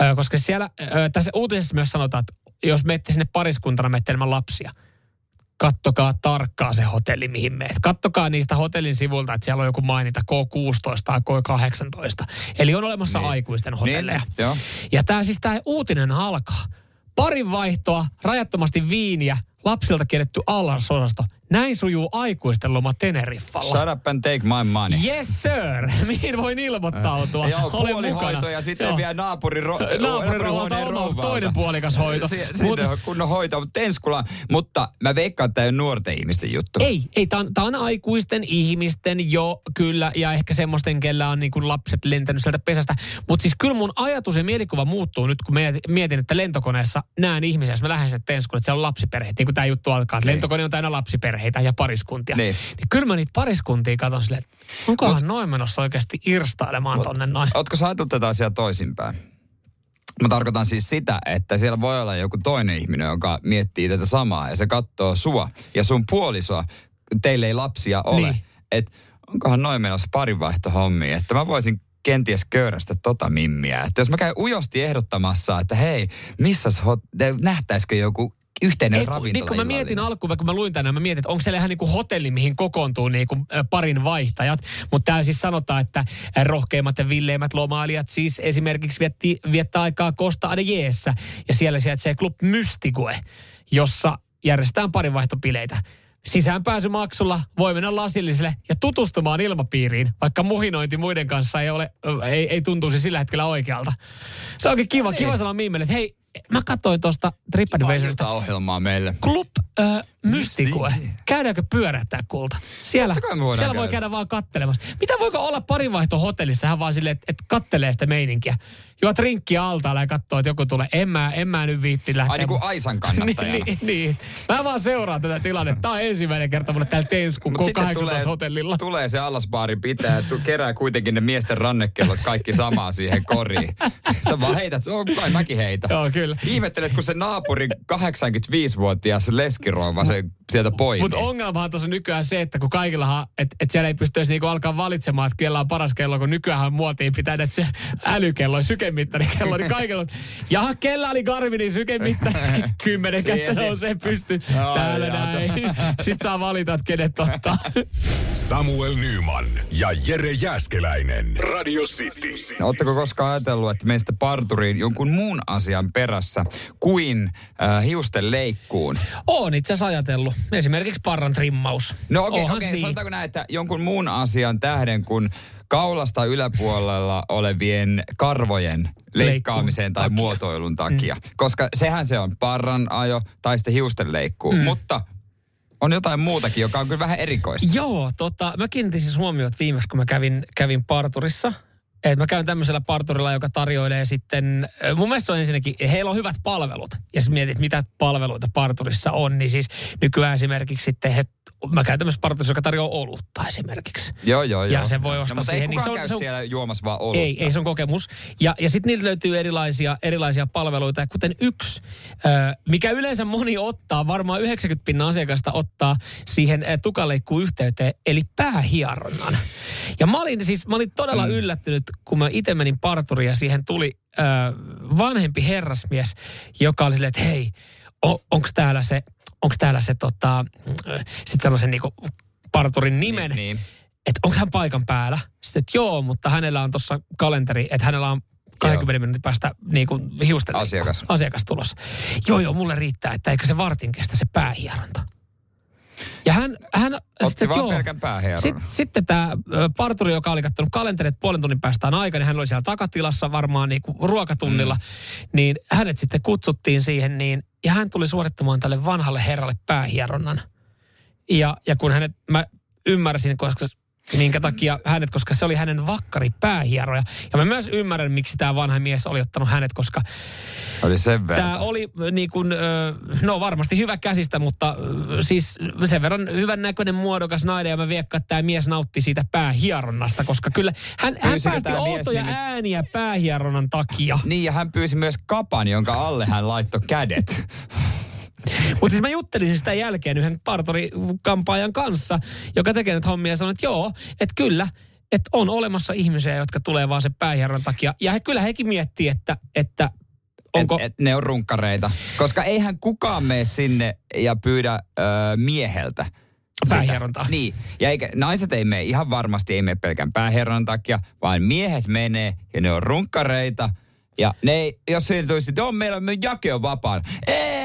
Ö, koska siellä, ö, tässä uutisessa myös sanotaan, että jos menette sinne pariskuntana, menette enemmän lapsia. Kattokaa tarkkaan se hotelli, mihin meet. Kattokaa niistä hotellin sivulta, että siellä on joku mainita K16 tai K18. Eli on olemassa Niin. aikuisten hotelleja. Niin, joo. Ja tämä siis tämä uutinen alkaa. Parin vaihtoa, rajattomasti viiniä, lapsilta kielletty allasosasto, näin sujuu aikuisten loma Teneriffalla. Shut up and take my money. Yes sir, *laughs* mihin voin ilmoittautua. Joo, Olen mukana. ja sitten Joo. vielä naapurin, ro- ruohonen oma toinen puolikas hoito. Si- Mut- on kunnon hoito, mutta Tenskula. Mutta mä veikkaan, että tämä ole nuorten ihmisten juttu. Ei, ei tämä on, tää on aikuisten ihmisten jo kyllä ja ehkä semmoisten, kellä on niin kuin lapset lentänyt sieltä pesästä. Mutta siis kyllä mun ajatus ja mielikuva muuttuu nyt, kun mietin, mietin että lentokoneessa näen ihmisiä, jos mä lähden sen tenskulle, että siellä on lapsiperheet, niin kuin tämä juttu alkaa, että lentokone on täynnä lapsiperheitä ja pariskuntia. Niin. niin kyllä mä niitä pariskuntia katson silleen, että onkohan Mut, noin menossa oikeasti irstailemaan Mut, tonne noin. Ootko sä ajatellut tätä asiaa toisinpäin? Mä tarkoitan siis sitä, että siellä voi olla joku toinen ihminen, joka miettii tätä samaa ja se katsoo sua ja sun puolisoa, teille ei lapsia ole. Niin. Että onkohan noin menossa parinvaihtohommia, että mä voisin kenties köyrästä tota mimmiä. Että jos mä käyn ujosti ehdottamassa, että hei, missäs hot- nähtäisikö joku yhteinen Ei, ravintola niin kun mä mietin alkuun, vaikka mä luin tänään, mä mietin, että onko siellä ihan niin kuin hotelli, mihin kokoontuu niin kuin parin vaihtajat. Mutta täällä siis sanotaan, että rohkeimmat ja villeimmät lomailijat siis esimerkiksi vietti, viettää aikaa Costa Adejeessä. Ja siellä sijaitsee Club Mystigue, jossa järjestetään parinvaihtopileitä. Sisäänpääsymaksulla voi mennä lasilliselle ja tutustumaan ilmapiiriin, vaikka muhinointi muiden kanssa ei, ole, ei, ei tuntuisi sillä hetkellä oikealta. Se onkin kiva, kiva sanoa Miimelle, että hei, mä katsoin tuosta TripAdvisorista ohjelmaa meille. Club äh, Mystigue. Käydäänkö pyörähtää kulta? Siellä, siellä voi käydä. käydä vaan kattelemassa. Mitä voiko olla parinvaihto hotellissa ihan vaan silleen, että et kattelee sitä meininkiä? Juot rinkkiä altaalla ja katsoo, että joku tulee. En mä, en mä nyt viitti lähteä. Ai niin kuin Aisan kannattajana. *laughs* niin, niin, niin. Mä vaan seuraan tätä tilannetta. Tämä on ensimmäinen kerta mulle täällä Tenskun Mut sitten 18 tulee, hotellilla. tulee se allasbaarin pitää tu- kerää kuitenkin ne miesten rannekellot kaikki samaa siihen koriin. *laughs* Sä vaan heität, oh, kai mäkin heitä. Joo, kyllä. Ihmettelet, kun se naapuri 85-vuotias leskirouva se sieltä poimii. Mutta ongelmahan tuossa nykyään se, että kun kaikillahan, että et siellä ei pystyisi niinku alkaa valitsemaan, että kella on paras kello, kun nykyään muotiin pitää että se älykello, sykemittari kello, niin kaikilla on, jaha, kella oli Garminin sykemittari, *laughs* kymmenen kättä nousee pysty, täällä jaa. näin. Sitten saa valita, että kenet ottaa. Samuel Nyman ja Jere Jäskeläinen. Radio City. Oletteko koskaan ajatellut, että meistä parturiin jonkun muun asian perässä kuin äh, hiusten leikkuun? Oon itse asiassa ajatellut. Esimerkiksi parran trimmaus. No okei, okay, okay, niin. sanotaanko näin, että jonkun muun asian tähden kuin kaulasta yläpuolella olevien karvojen leikkaamiseen tai takia. muotoilun takia. Mm. Koska sehän se on parran ajo tai sitten hiusten leikkuu. Mm. Mutta on jotain muutakin, joka on kyllä vähän erikoista. Joo, tota, mä kiinnitin siis huomioon viimeksi, kun mä kävin, kävin parturissa. Et mä käyn tämmöisellä parturilla, joka tarjoilee sitten, mun mielestä se on ensinnäkin, heillä on hyvät palvelut. Ja sä mietit, mitä palveluita parturissa on, niin siis nykyään esimerkiksi sitten he, mä käyn tämmöisessä parturissa, joka tarjoaa olutta esimerkiksi. Joo, joo, joo. Ja sen voi ostaa no, mutta siihen, Ei niin se on- käy se on- siellä juomassa vaan olutta. Ei, ei se on kokemus. Ja, ja sitten niiltä löytyy erilaisia, erilaisia palveluita, kuten yksi, mikä yleensä moni ottaa, varmaan 90 pinnan asiakasta ottaa siihen tukaleikkuun yhteyteen, eli päähieronnan. Ja mä olin siis, mä olin todella mm. yllättynyt, kun mä itse menin parturiin ja siihen tuli ö, vanhempi herrasmies, joka oli silleen, että hei, on, onko täällä se, onko täällä se tota, sitten sanoi sen niinku parturin nimen, Niin, niin. että onko hän paikan päällä? Sitten, että joo, mutta hänellä on tuossa kalenteri, että hänellä on 20 minuutin päästä niin kuin hiusten Asiakas. asiakas tulossa. Joo, joo, mulle riittää, että eikö se vartin kestä se päähieronta. Ja hän, hän Otti vaan joo. pelkän päähieronnan. Sitten, sitten tämä parturi, joka oli kattonut kalenterit, puolen tunnin päästä on aika, niin hän oli siellä takatilassa varmaan niin kuin ruokatunnilla. Mm. Niin hänet sitten kutsuttiin siihen, niin, ja hän tuli suorittamaan tälle vanhalle herralle päähieronnan. Ja, ja kun hänet, mä ymmärsin, koska minkä takia hänet, koska se oli hänen vakkari päähieroja. Ja mä myös ymmärrän, miksi tämä vanha mies oli ottanut hänet, koska Oli sen verran. Tämä oli niin kuin, no varmasti hyvä käsistä, mutta siis sen verran hyvän näköinen muodokas nainen ja mä veikkaan, että tämä mies nautti siitä päähieronnasta, koska kyllä hän, hän Pyysikö päästi mies outoja nimi- ääniä päähieronnan takia. Niin, ja hän pyysi myös kapan, jonka alle hän laittoi kädet. Mutta siis mä juttelin sitä jälkeen yhden partorikampaajan kanssa, joka tekee nyt hommia ja sanoi, että joo, että kyllä, että on olemassa ihmisiä, jotka tulee vaan sen päähierron takia. Ja he, kyllä hekin miettii, että, että onko... Et, et ne on runkkareita. Koska eihän kukaan mene sinne ja pyydä ö, mieheltä. sitä. Päähierontaa. Niin. Ja eikä, naiset ei mene, ihan varmasti ei mene pelkän päähieronnan takia, vaan miehet menee ja ne on runkkareita. Ja ne ei, jos siinä tulisi, että on meillä on jake on vapaana. Ei!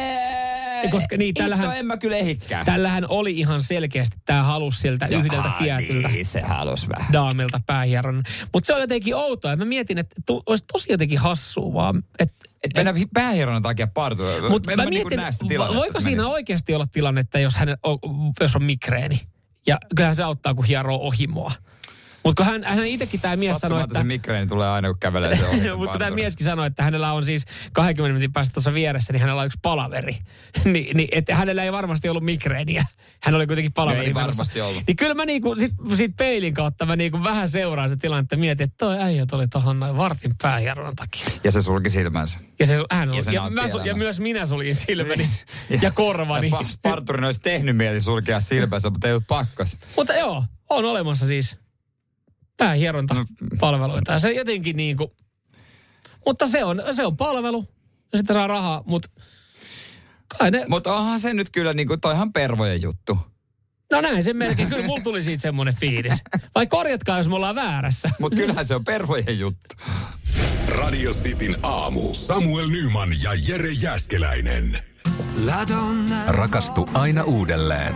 Koska niin, tällähän, en mä kyllä ehikään. Tällähän oli ihan selkeästi, tämä halus sieltä Joo, yhdeltä tietyltä Niin, se halus vähän. daamilta päähieron. Mutta se on jotenkin outoa. Ja mä mietin, että tu, olisi tosi jotenkin hassua vaan, että Et mennä päähieron takia partuun. Mutta mä, niinku mietin, tilannetta, voiko siinä menisi. oikeasti olla tilannetta, jos, hän, on, jos on migreeni? Ja kyllähän se auttaa, kun hieroo ohimoa. Mutta hän, hän itsekin tämä mies sanoi, että... se migreeni tulee aina, kun kävelee se *laughs* Mutta tämä mieskin sanoi, että hänellä on siis 20 minuutin päästä tuossa vieressä, niin hänellä on yksi palaveri. *laughs* Ni, niin, että hänellä ei varmasti ollut migreeniä. Hän oli kuitenkin palaveri. No ei menossa. varmasti ollut. Niin kyllä mä niinku, sit, sit peilin kautta mä niinku vähän seuraan se tilanne, että mietin, että toi äijä tuli tuohon noin vartin päähieronnan takia. Ja se sulki silmänsä. Ja, se, hän Ja ja, ja, mä, ja myös minä suljin silmäni *laughs* ja korvani. Pa- Parturin olisi tehnyt mieli sulkea silmänsä, mutta ei ollut pakkas. Mutta joo, on olemassa siis päähierontapalveluita. Ja se jotenkin niin kuin, mutta se on, se on palvelu. Ja sitten saa rahaa, mutta kai ne, Mutta onhan se nyt kyllä, niin kuin, toihan pervojen juttu. no näin sen melkein. Kyllä mulla tuli siitä semmoinen fiilis. Vai korjatkaa, jos me ollaan väärässä. Mutta kyllähän se on pervojen juttu. Radio Cityn aamu. Samuel Nyman ja Jere Jäskeläinen. Rakastu aina uudelleen.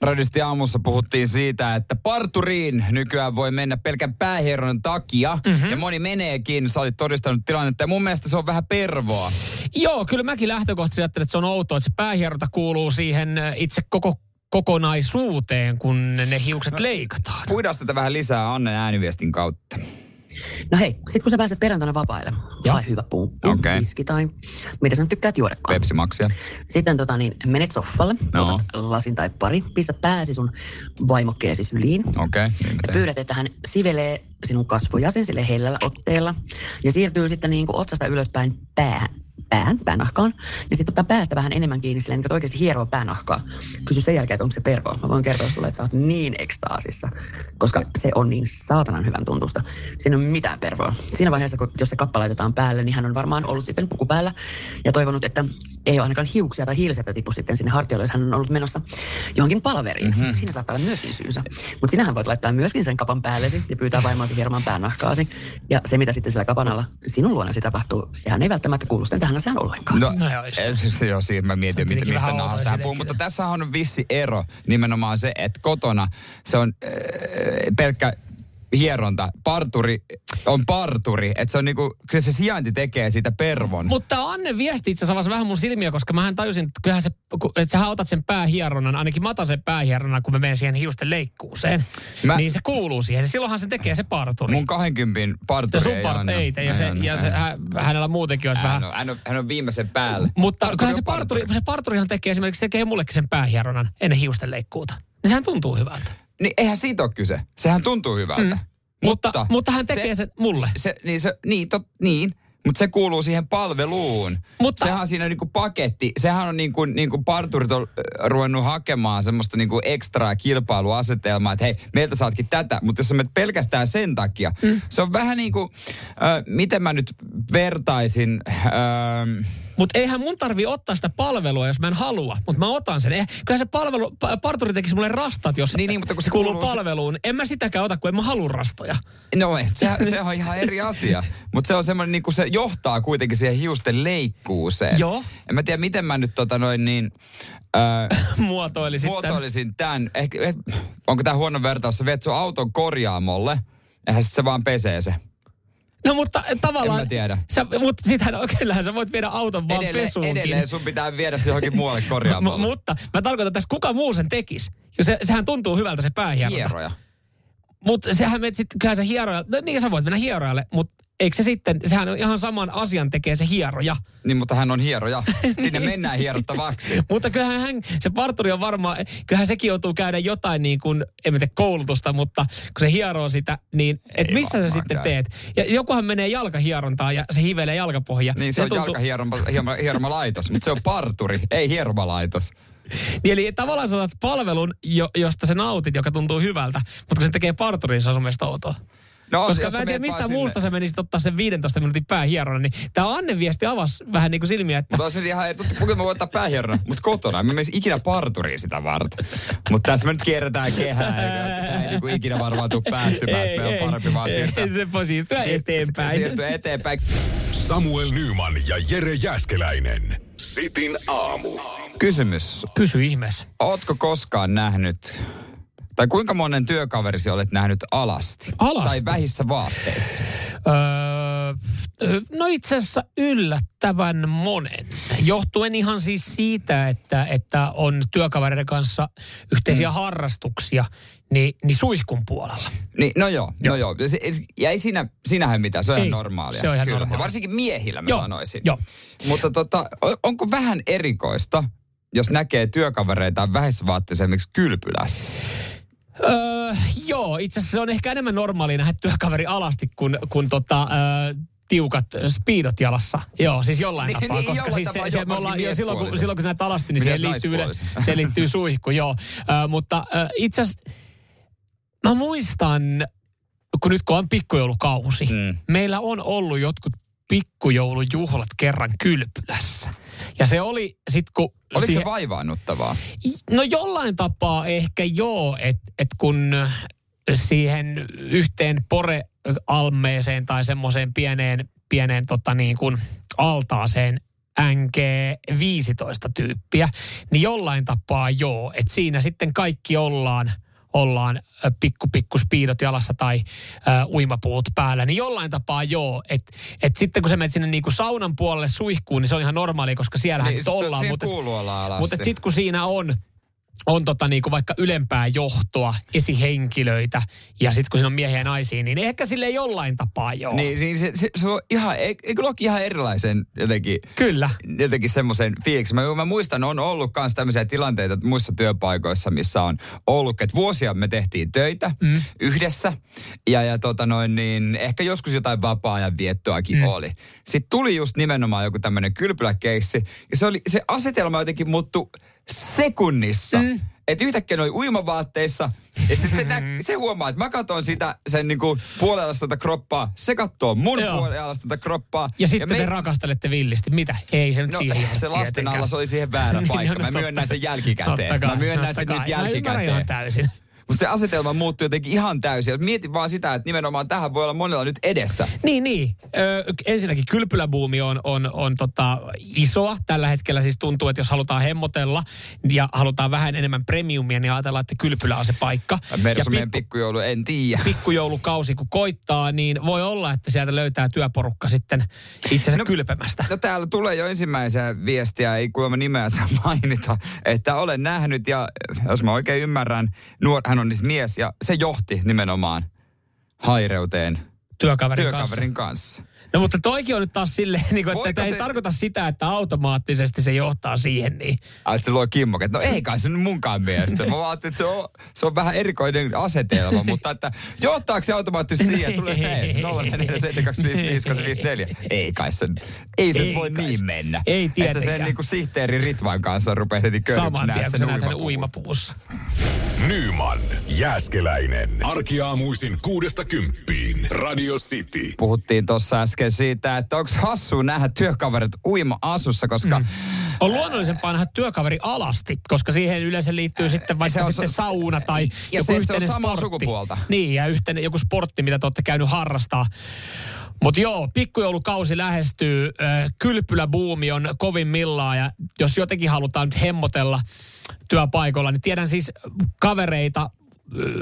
Radisti aamussa puhuttiin siitä, että parturiin nykyään voi mennä pelkän päähieron takia. Mm-hmm. Ja moni meneekin. Sä olit todistanut tilannetta. Ja mun mielestä se on vähän pervoa. Joo, kyllä mäkin lähtökohtaisesti ajattelen, että se on outoa, että se päähieronta kuuluu siihen äh, itse koko kokonaisuuteen, kun ne hiukset leikataan. Puidaan tätä vähän lisää Annen ääniviestin kautta. No hei, sit kun sä pääset perjantaina vapaille, hae hyvä pumppu, Okei. viski tai mitä sä nyt tykkäät juodakaan. Pepsi-maksia. Sitten tota niin, menet soffalle, No. otat lasin tai pari, pistät pääsi sun vaimokkeesi syliin. Okei, okay, niin Ja pyydät, että hän sivelee sinun kasvojasi sille hellällä otteella. Ja siirtyy sitten niin kuin otsasta ylöspäin päähän, päähän, päänahkaan. Ja sitten ottaa päästä vähän enemmän kiinni silleen, niin kuin oikeasti hieroo päänahkaa. Kysy sen jälkeen, että onko se pervo. Mä voin kertoa sulle, että sä oot niin ekstaasissa. Koska se on niin saatanan hyvän tuntusta. Siinä ole mitään pervoa. Siinä vaiheessa, kun, jos se kappa laitetaan päälle, niin hän on varmaan ollut sitten puku päällä. Ja toivonut, että ei ole ainakaan hiuksia tai hiilisettä tipu sitten sinne hartioille, jos hän on ollut menossa johonkin palaveriin. Mhm. Mm-hmm. Siinä saattaa olla myöskin syynsä. Mutta sinähän voit laittaa myöskin sen kapan päällesi ja pyytää vaimoasi hieromaan päänahkaasi. Ja se, mitä sitten sillä kapan alla sinun luonasi tapahtuu, sehän ei välttämättä kuulu sitten tähän asiaan ollenkaan. No, no siis, joo, siinä mä mietin, miten, kuitenkin mistä nahasta hän se puhuu. Mutta tässä on vissi ero nimenomaan se, että kotona se on äh, pelkkä hieronta. Parturi on parturi. Että se on niinku, kyllä se sijainti tekee siitä pervon. Mutta Anne viesti itse asiassa vähän mun silmiä, koska mähän tajusin, että kyllähän se, että sähän otat sen päähieronnan, ainakin mä otan sen päähieronnan, kun mä menen siihen hiusten leikkuuseen. Mä-. Niin se kuuluu siihen. Silloinhan se tekee se parturi. Mun 20 ja parturi sun ei part, ei, ja, se, ja se, hän, hänellä muutenkin olisi hän, vähän... on, hän, on, hän on viimeisen päällä. Mutta Parturi se, parturi, se parturihan tekee esimerkiksi tekee mullekin sen päähieronnan ennen hiusten leikkuuta. Niin sehän tuntuu hyvältä. Niin eihän siitä ole kyse. Sehän tuntuu hyvältä. Mm. Mutta, mutta hän tekee sen mulle. Se, niin, se, niin, tot, niin. Mutta se kuuluu siihen palveluun. Mutta, sehän on siinä niinku paketti. Sehän on niinku, niinku parturit on ruvennut hakemaan semmoista niinku ekstraa kilpailuasetelmaa, että hei, meiltä saatkin tätä. Mutta jos sä menet pelkästään sen takia, mm. se on vähän niin kuin, äh, miten mä nyt vertaisin... Äh, Mutta eihän mun tarvi ottaa sitä palvelua, jos mä en halua. Mutta mä otan sen. Eihän, kyllähän se palvelu, pa- parturi tekisi mulle rastat, jos Niin, niin, mutta kun se kuuluu, kuuluu se- palveluun. En mä sitäkään ota, kun en mä halua rastoja. No ei, se, se on ihan eri asia. Mutta se on semmoinen, niin se johtaa kuitenkin siihen hiusten leikkuuseen. Joo. En mä tiedä, miten mä nyt tota noin niin... Äh, *laughs* Muotoilisin tämän. muotoilisin tämän. Ehkä, eh, onko tämä huono vertaus? Sä viet sun auton korjaamolle, eihän sit se vaan pesee se. No mutta tavallaan... En mä tiedä. Sä, mutta sitähän, kyllähän sä voit viedä auton vaan Edelleen, pesuunkin. edelleen sun pitää viedä se johonkin muualle M- korjaamolle. mutta mä tarkoitan tässä, kuka muu sen tekisi. Se, sehän tuntuu hyvältä se päähieronta. Hieroja. Mutta sehän menet sitten, kyllähän sä hieroja, no niin sä voit mennä hierojalle, mutta eikö se sitten, sehän on ihan saman asian tekee se hieroja. Niin, mutta hän on hieroja. *laughs* Sinne mennään hierottavaksi. *laughs* mutta kyllähän hän, se parturi on varmaan, kyllähän sekin joutuu käydä jotain niin kuin, en tiedä koulutusta, mutta kun se hieroo sitä, niin et missä sä sitten teet? Ja jokuhan menee jalkahierontaan ja se hivelee jalkapohja. Niin se, se on tuntuu... jalkahieromalaitos, mutta se on parturi, ei hieromalaitos. Niin eli tavallaan sä palvelun, jo, josta sä nautit, joka tuntuu hyvältä, mutta kun se tekee parturiin, se on sun mielestä outoa. No, Koska mä en tiedä, mistä muusta se menisit ottaa sen 15 minuutin päähierona, niin tämä Anne viesti avasi vähän niin kuin silmiä, että... Mutta on se ihan, että kuinka mä voin ottaa päähierona, mutta kotona. Mä menisin ikinä parturiin sitä varten. Mutta tässä me nyt kierretään kehää, eikä ei niin kuin ikinä varmaan tule päättymään, että meillä on parempi vaan siirtää. Se voi siirtyä eteenpäin. Siirtyä eteenpäin. Samuel Nyman ja Jere Jäskeläinen. Sitin aamu. Kysymys. Kysy ihmeessä. Ootko koskaan nähnyt tai kuinka monen työkaverisi olet nähnyt alasti? Alasti? Tai vähissä vaatteissa? Öö, no itse asiassa yllättävän monen. Johtuen ihan siis siitä, että, että on työkavereiden kanssa yhteisiä mm. harrastuksia, niin, niin suihkun puolella. Niin, no joo, joo. no joo. Ja ei siinä, sinähän mitään, se on ei, ihan normaalia. Se on ihan Kyllä. normaalia. Ja varsinkin miehillä mä joo, sanoisin. Joo. Mutta tota, onko vähän erikoista, jos näkee työkavereita vähissä vaatteissa esimerkiksi kylpylässä? Öö, joo, itse asiassa se on ehkä enemmän normaalia nähdä työkaveri alasti kuin, kuin tota, öö, tiukat speedot jalassa. Joo, siis jollain niin, tapaa, niin, koska jollain siis tapaa, se, se me ollaan, jo silloin, kun, silloin kun näet alasti, niin siihen liittyy, yle, siihen liittyy suihku, joo. Ö, mutta ö, itse asiassa, mä muistan, kun nyt kun on pikkujoulukausi, mm. meillä on ollut jotkut pikkujoulujuhlat kerran kylpylässä. Ja se oli sitten kun... Oliko siihen, se vaivaannuttavaa? No jollain tapaa ehkä joo, että et kun siihen yhteen porealmeeseen tai semmoiseen pieneen, pieneen tota niin kuin altaaseen NG15 tyyppiä, niin jollain tapaa joo, että siinä sitten kaikki ollaan – ollaan pikku pikku spiidot jalassa tai uh, uimapuut päällä, niin jollain tapaa joo. Että et sitten kun sä menet sinne niinku saunan puolelle suihkuun, niin se on ihan normaali, koska siellähän niin, ollaan. Mutta mut sitten kun siinä on on tota niinku vaikka ylempää johtoa, esihenkilöitä ja sitten kun siinä on miehiä ja naisia, niin ehkä sille jollain tapaa joo. Niin se, se, se, se on ihan, eikö ihan erilaisen jotenkin, Kyllä. jotenkin semmoisen fiiliksi. Mä, mä, muistan, on ollut myös tämmöisiä tilanteita muissa työpaikoissa, missä on ollut, että vuosia me tehtiin töitä mm. yhdessä ja, ja tota noin, niin ehkä joskus jotain vapaa-ajan viettoakin mm. oli. Sitten tuli just nimenomaan joku tämmöinen kylpyläkeissi ja se, oli, se asetelma jotenkin muuttui sekunnissa. Mm. Että yhtäkkiä ne oli uimavaatteissa. Ja sitten se, nä- se huomaa, että mä katson sitä sen niinku puolelasta kroppaa. Se katsoo mun puolelasta kroppaa. Ja sitten ja me... te rakastelette villisti. Mitä? Ei se nyt no, siihen Se lasten alla oli siihen väärä paikka. *laughs* niin, no, mä myönnän sen jälkikäteen. Kai, mä myönnän sen nyt jälkikäteen. Mä täysin. Mutta se asetelma muuttui jotenkin ihan täysin. Mietin vaan sitä, että nimenomaan tähän voi olla monella nyt edessä. Niin, niin. Ö, ensinnäkin kylpyläbuumi on, on, on tota isoa. Tällä hetkellä siis tuntuu, että jos halutaan hemmotella ja halutaan vähän enemmän premiumia, niin ajatellaan, että kylpylä on se paikka. Mersu pikku, pikkujoulu, en tiedä. Pikkujoulukausi kun koittaa, niin voi olla, että sieltä löytää työporukka sitten itsensä no, kylpemästä. No täällä tulee jo ensimmäisiä viestiä, ei kuulemma nimeä saa mainita, että olen nähnyt ja jos mä oikein ymmärrän, nuor, hän on siis mies ja se johti nimenomaan haireuteen työkaverin, työkaverin kanssa. kanssa. No mutta toikin on nyt taas silleen, niin kuin, että se... ei tarkoita sitä, että automaattisesti se johtaa siihen. Niin. Ai, se luo kimmoket. No ei kai se nyt munkaan mielestä. Mä ajattelin, että se on, se on vähän erikoinen asetelma, mutta että johtaako se automaattisesti siihen, tulee hei, 047255554. Ei kai se, ei se ei voi niin se. mennä. Ei tietenkään. Että sen niin kuin sihteeri Ritvan kanssa rupeaa heti köriksi Saman tien, kun sä näet uimapuussa. Nyman, Jääskeläinen. Arkiaamuisin kuudesta kymppiin. Radio City. Puhuttiin tuossa äsken siitä, että onko hassu nähdä työkaverit uima-asussa, koska... Mm. On luonnollisempaa nähdä työkaveri alasti, koska siihen yleensä liittyy sitten vaikka sitten se, sauna tai ja joku se, yhteinen se on sportti. sukupuolta. Niin, ja yhteinen, joku sportti, mitä te olette käynyt harrastaa. Mutta joo, pikkujoulukausi lähestyy, kylpyläbuumi on kovin millaa ja jos jotenkin halutaan nyt hemmotella työpaikoilla, niin tiedän siis kavereita,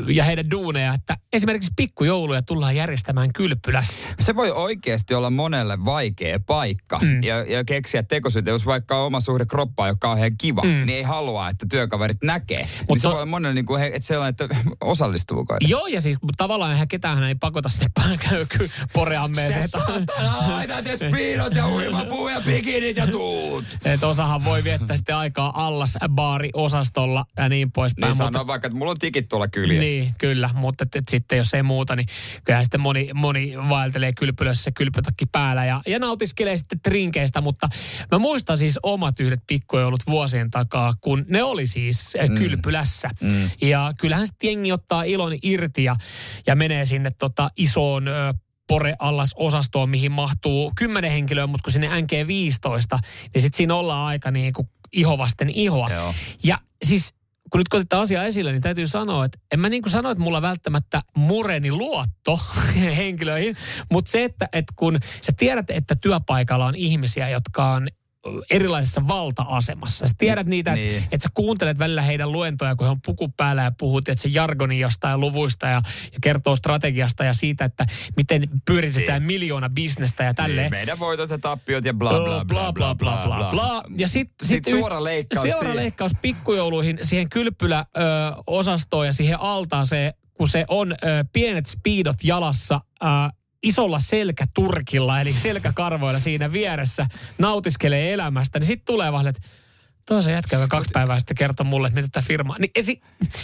ja heidän duuneja, että esimerkiksi pikkujouluja tullaan järjestämään kylpylässä. Se voi oikeasti olla monelle vaikea paikka mm. ja, ja keksiä tekosyitä, jos vaikka oma suhde kroppaan, joka on kauhean kiva, mm. niin ei halua, että työkaverit näkee. Mutta niin se voi olla monelle niin kuin, että sellainen, että *laughs* osallistuuko edes. Joo, ja siis tavallaan eihän ketään ei pakota sinne poreammeeseen. Se saatana aina te speedot ja uimapuu ja bikinit ja tuut. Et osahan voi viettää sitten aikaa allas baari-osastolla ja niin poispäin. Niin sanoo vaikka, että mulla on tikit tuolla kyljessä. Niin, kyllä, mutta et, et sitten jos ei muuta, niin kyllähän sitten moni, moni vaeltelee kylpylössä kylpytakki päällä ja, ja nautiskelee sitten trinkeistä, mutta mä muistan siis omat yhdet pikkujoulut vuosien takaa, kun ne oli siis mm. kylpylässä. Mm. Ja kyllähän sitten jengi ottaa ilon irti ja, ja menee sinne tota isoon ö, pore-allas-osastoon, mihin mahtuu 10 henkilöä, mutta kun sinne NG15, niin sitten siinä ollaan aika niin kuin ihovasten ihoa. Joo. Ja siis kun nyt kun asiaa esille, niin täytyy sanoa, että en mä niin kuin sano, että mulla välttämättä mureni luotto *laughs* henkilöihin, mutta se, että, että kun sä tiedät, että työpaikalla on ihmisiä, jotka on erilaisessa valta-asemassa. Sä tiedät niitä, niin. että et sä kuuntelet välillä heidän luentoja, kun he on puku päällä ja puhut, että se jargoni jostain luvuista ja, ja kertoo strategiasta ja siitä, että miten pyöritetään niin. miljoona bisnestä ja tälleen. Niin, meidän voitot ja tappiot ja bla bla bla bla bla bla. bla, bla. Ja sitten sit, sit suora leikkaus Suora siihen. leikkaus pikkujouluihin siihen kylpylä-osastoon ja siihen altaaseen, kun se on ö, pienet speedot jalassa, ö, isolla selkäturkilla, eli selkäkarvoilla siinä vieressä nautiskelee elämästä, niin sitten tulee vaan, että Toisen jätkä, joka kaksi päivää sitten kertoi mulle, että mitä tämä firma... Niin esi...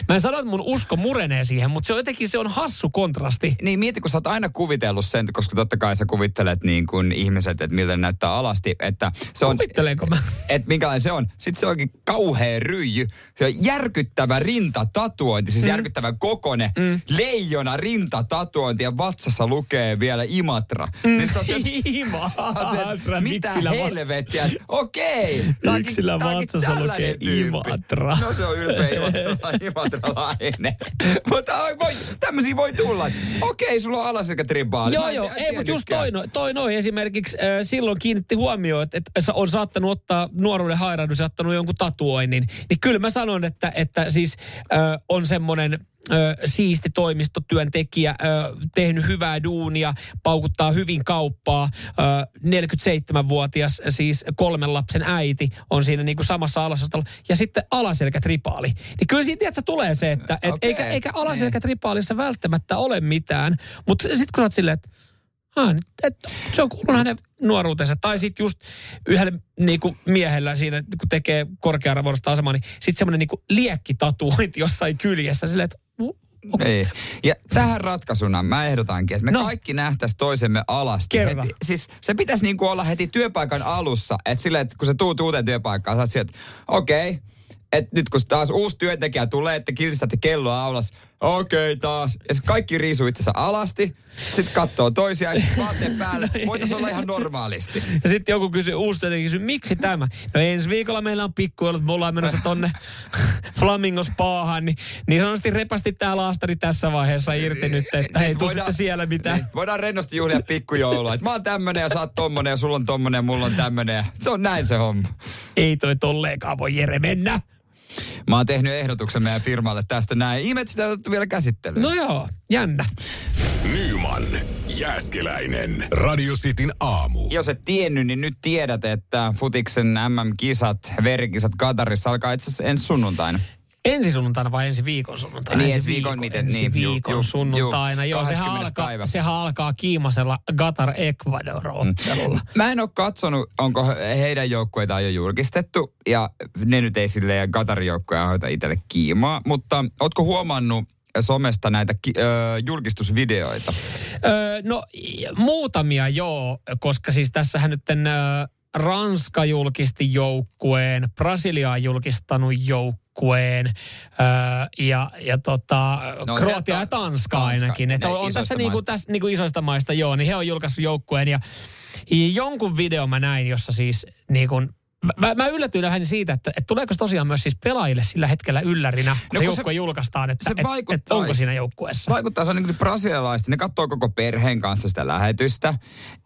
Mä en sano, että mun usko murenee siihen, mutta se on jotenkin se on hassu kontrasti. Niin mieti, kun sä oot aina kuvitellut sen, koska totta kai sä kuvittelet niin kuin ihmiset, että miltä ne näyttää alasti. Että se on, Kuvittelenko mä? Että minkälainen se on. Sitten se onkin kauhea ryijy. Se on järkyttävä rintatatuointi, siis mm. järkyttävä kokone. Mm. Leijona rintatatuointi ja vatsassa lukee vielä Imatra. Mm. Niin sä se, *laughs* Imatra, se, mitä helvettiä? Okei. Okay. Yksillä Vatsassa lukee Imatra. No se on ylpeä *laughs* imatralainen. Mutta voi, tämmöisiä voi tulla. Okei, sulla on alaselkätribaali. Joo, joo. Ei, mutta just toi, no, toi noin esimerkiksi äh, silloin kiinnitti huomioon, että, että on saattanut ottaa nuoruuden hairahdus ja ottanut jonkun tatuoinnin. Niin kyllä mä sanon, että, että siis äh, on semmoinen ö, siisti toimistotyöntekijä, ö, tehnyt hyvää duunia, paukuttaa hyvin kauppaa. Ö, 47-vuotias, siis kolmen lapsen äiti, on siinä niin kuin samassa alasostolla. Ja sitten alaselkätripaali. Niin kyllä siitä tiedätkö, tulee se, että et okay. eikä, eikä alaselkätripaalissa välttämättä ole mitään. Mutta sitten kun sä oot silleen, että Ah, et, se on kuulunut hänen nuoruutensa. Tai sitten just yhdellä niinku, miehellä siinä, kun tekee korkearvoista asemaa, niin sitten semmoinen niinku, liekkitatuointi jossain kyljessä. Silleen, että Okay. Ei. Ja tähän ratkaisuna mä ehdotankin, että me no. kaikki nähtäisiin toisemme alasti. Kerro. Heti. Siis se pitäisi niin kuin olla heti työpaikan alussa, että sille, että kun sä tuut uuteen työpaikkaan, sä oot sieltä, okei, okay, että nyt kun taas uusi työntekijä tulee, että kiristätte kelloa aulas, okei okay, taas. Ja kaikki riisuu itsensä alasti, sitten katsoo toisia ja vaatteen *laughs* päälle. Voitaisiin olla ihan normaalisti. Ja sitten joku kysyy, uusi työntekijä kysyy, miksi tämä? No ensi viikolla meillä on pikkuilut, me ollaan menossa tonne *laughs* Flamingos paahan, niin, niin sanotusti repasti tää laastari tässä vaiheessa irti nyt, että ei tuu sitten siellä mitään. Niin, voidaan rennosti juhlia pikkujoulua, että mä oon tämmönen ja sä oot tommonen ja sulla on tommonen ja mulla on tämmönen. Se on näin se homma. Ei toi tolleenkaan voi Jere mennä. Mä oon tehnyt ehdotuksen meidän firmalle tästä näin. Ihme, sitä otettu vielä käsittelyyn. No joo, jännä. Nyman, Jääskeläinen, Radio Cityn aamu. Jos et tiennyt, niin nyt tiedät, että Futiksen MM-kisat, verikisat Katarissa alkaa itse asiassa ensi sunnuntaina. Ensi sunnuntaina vai ensi viikon sunnuntaina? Niin, ensi viikon, miten ensi niin. viikon ju, sunnuntaina. Ju, Joo, sehän alkaa, päivä. sehän alkaa kiimasella Qatar Ecuador ottelulla. Mm. Mä en ole katsonut, onko heidän joukkueita jo julkistettu, ja ne nyt ei silleen Qatarin joukkoja hoita itselle kiimaa, mutta ootko huomannut somesta näitä ki, ö, julkistusvideoita? Öö, no muutamia joo, koska siis tässähän nyt ö, Ranska julkisti joukkueen, Brasilia on julkistanut joukkueen öö, ja, ja tota, no, Kroatia ja Tanska, Tanska ainakin. Että on, on tässä, niinku, tässä niinku isoista maista, joo, niin he on julkaissut joukkueen ja, ja jonkun video mä näin, jossa siis niin kuin Mä, mä yllätyin vähän siitä, että, että tuleeko se tosiaan myös siis pelaajille sillä hetkellä yllärinä, kun no, se joukkue julkaistaan, että, se että, että onko siinä joukkueessa. Vaikuttaa, se on niin kuin brasilialaiset, ne katsoo koko perheen kanssa sitä lähetystä.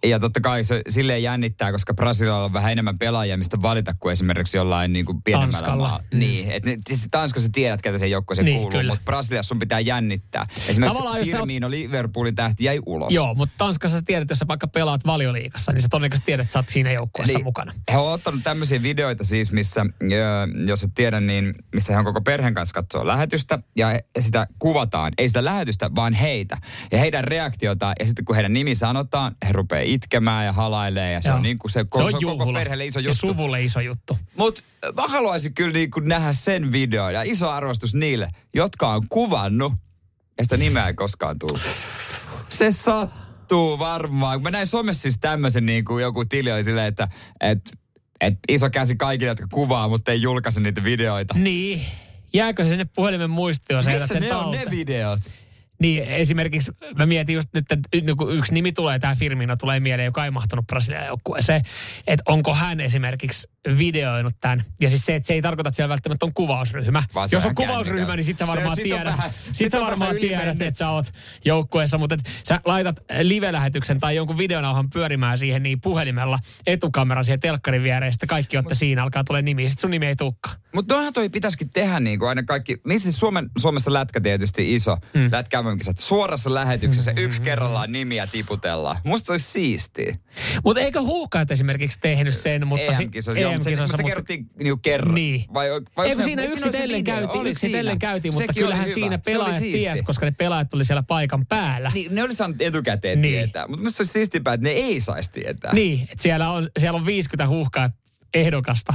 Ja totta kai se silleen jännittää, koska Brasilialla on vähän enemmän pelaajia, mistä valita kuin esimerkiksi jollain niin kuin pienemmällä Tanskalla. maa. Mm. Niin, että siis Tanskassa tiedät, ketä se joukkueeseen Niin, kuuluu, kyllä. mutta Brasiliassa sun pitää jännittää. Esimerkiksi Tavallaan, oot- Firmino Liverpoolin tähti jäi ulos. Joo, mutta Tanskassa sä tiedät, jos sä vaikka pelaat valioliikassa, niin sä todennäköisesti tiedät, että sä oot siinä joukkueessa Niin. mukana. He on ottanut tämmöisiä videoita siis, missä, jos et tiedä, niin missä he on koko perheen kanssa katsoo lähetystä ja sitä kuvataan. Ei sitä lähetystä, vaan heitä. Ja heidän reaktiota, ja sitten kun heidän nimi sanotaan, he rupeaa itkemään ja halailee ja se Joo. on niin kuin se, se koko, on koko perheelle iso Ja juttu. suvulle iso juttu. Mutta mä haluaisin kyllä niin kuin nähdä sen videon ja iso arvostus niille, jotka on kuvannut ja sitä nimeä ei koskaan tullut. Se sattuu varmaan. Mä näin somessa siis tämmöisen niin kuin joku tili oli silleen, että et, et iso käsi kaikille, jotka kuvaa, mutta ei julkaise niitä videoita. Niin. Jääkö se sinne puhelimen muistioon? sä Missä sen ne on ne talteen? videot? Niin, esimerkiksi mä mietin just nyt, että kun yksi nimi tulee, tämä Firmino tulee mieleen, joka ei mahtunut Brasilian joukkueeseen, että onko hän esimerkiksi videoinut tämän. Ja siis se, että se ei tarkoita, että siellä välttämättä on kuvausryhmä. Vaan se Jos on on kuvausryhmä, niin sit sä Se- varmaan sit on tiedät, vähän- sit sä on varmaan tiedät, että sä oot joukkueessa, mutta sä laitat live-lähetyksen tai jonkun videonauhan pyörimään siihen niin puhelimella etukamera siihen telkkarin viereen, sitten kaikki olette siinä, alkaa tulee nimi, sit sun nimi ei tulekaan. Mutta noinhan toi pitäisikin tehdä niin kuin aina kaikki, missä siis Suomen, Suomessa lätkä tietysti iso, mm. lätkä. Suorassa lähetyksessä Mm. yksi kerrallaan nimiä tiputellaan. Musta se olisi siistiä. Mutta eikö Huukaat esimerkiksi tehnyt sen, mutta... si- EM-kisoissa, mutta se, mutta se mutta- kerrottiin niinku kerran. Niin. Vai, vai Ei, se- siinä yksitellen käytiin, yksitellen käytiin, mutta Sekin kyllähän siinä pelaajat ties, koska ne pelaajat oli siellä paikan päällä. Niin, ne oli saanut etukäteen Niin. tietää. Mutta se olisi siistimpää, että ne ei saisi tietää. Niin, että siellä on, siellä on 50 huuhkaa ehdokasta.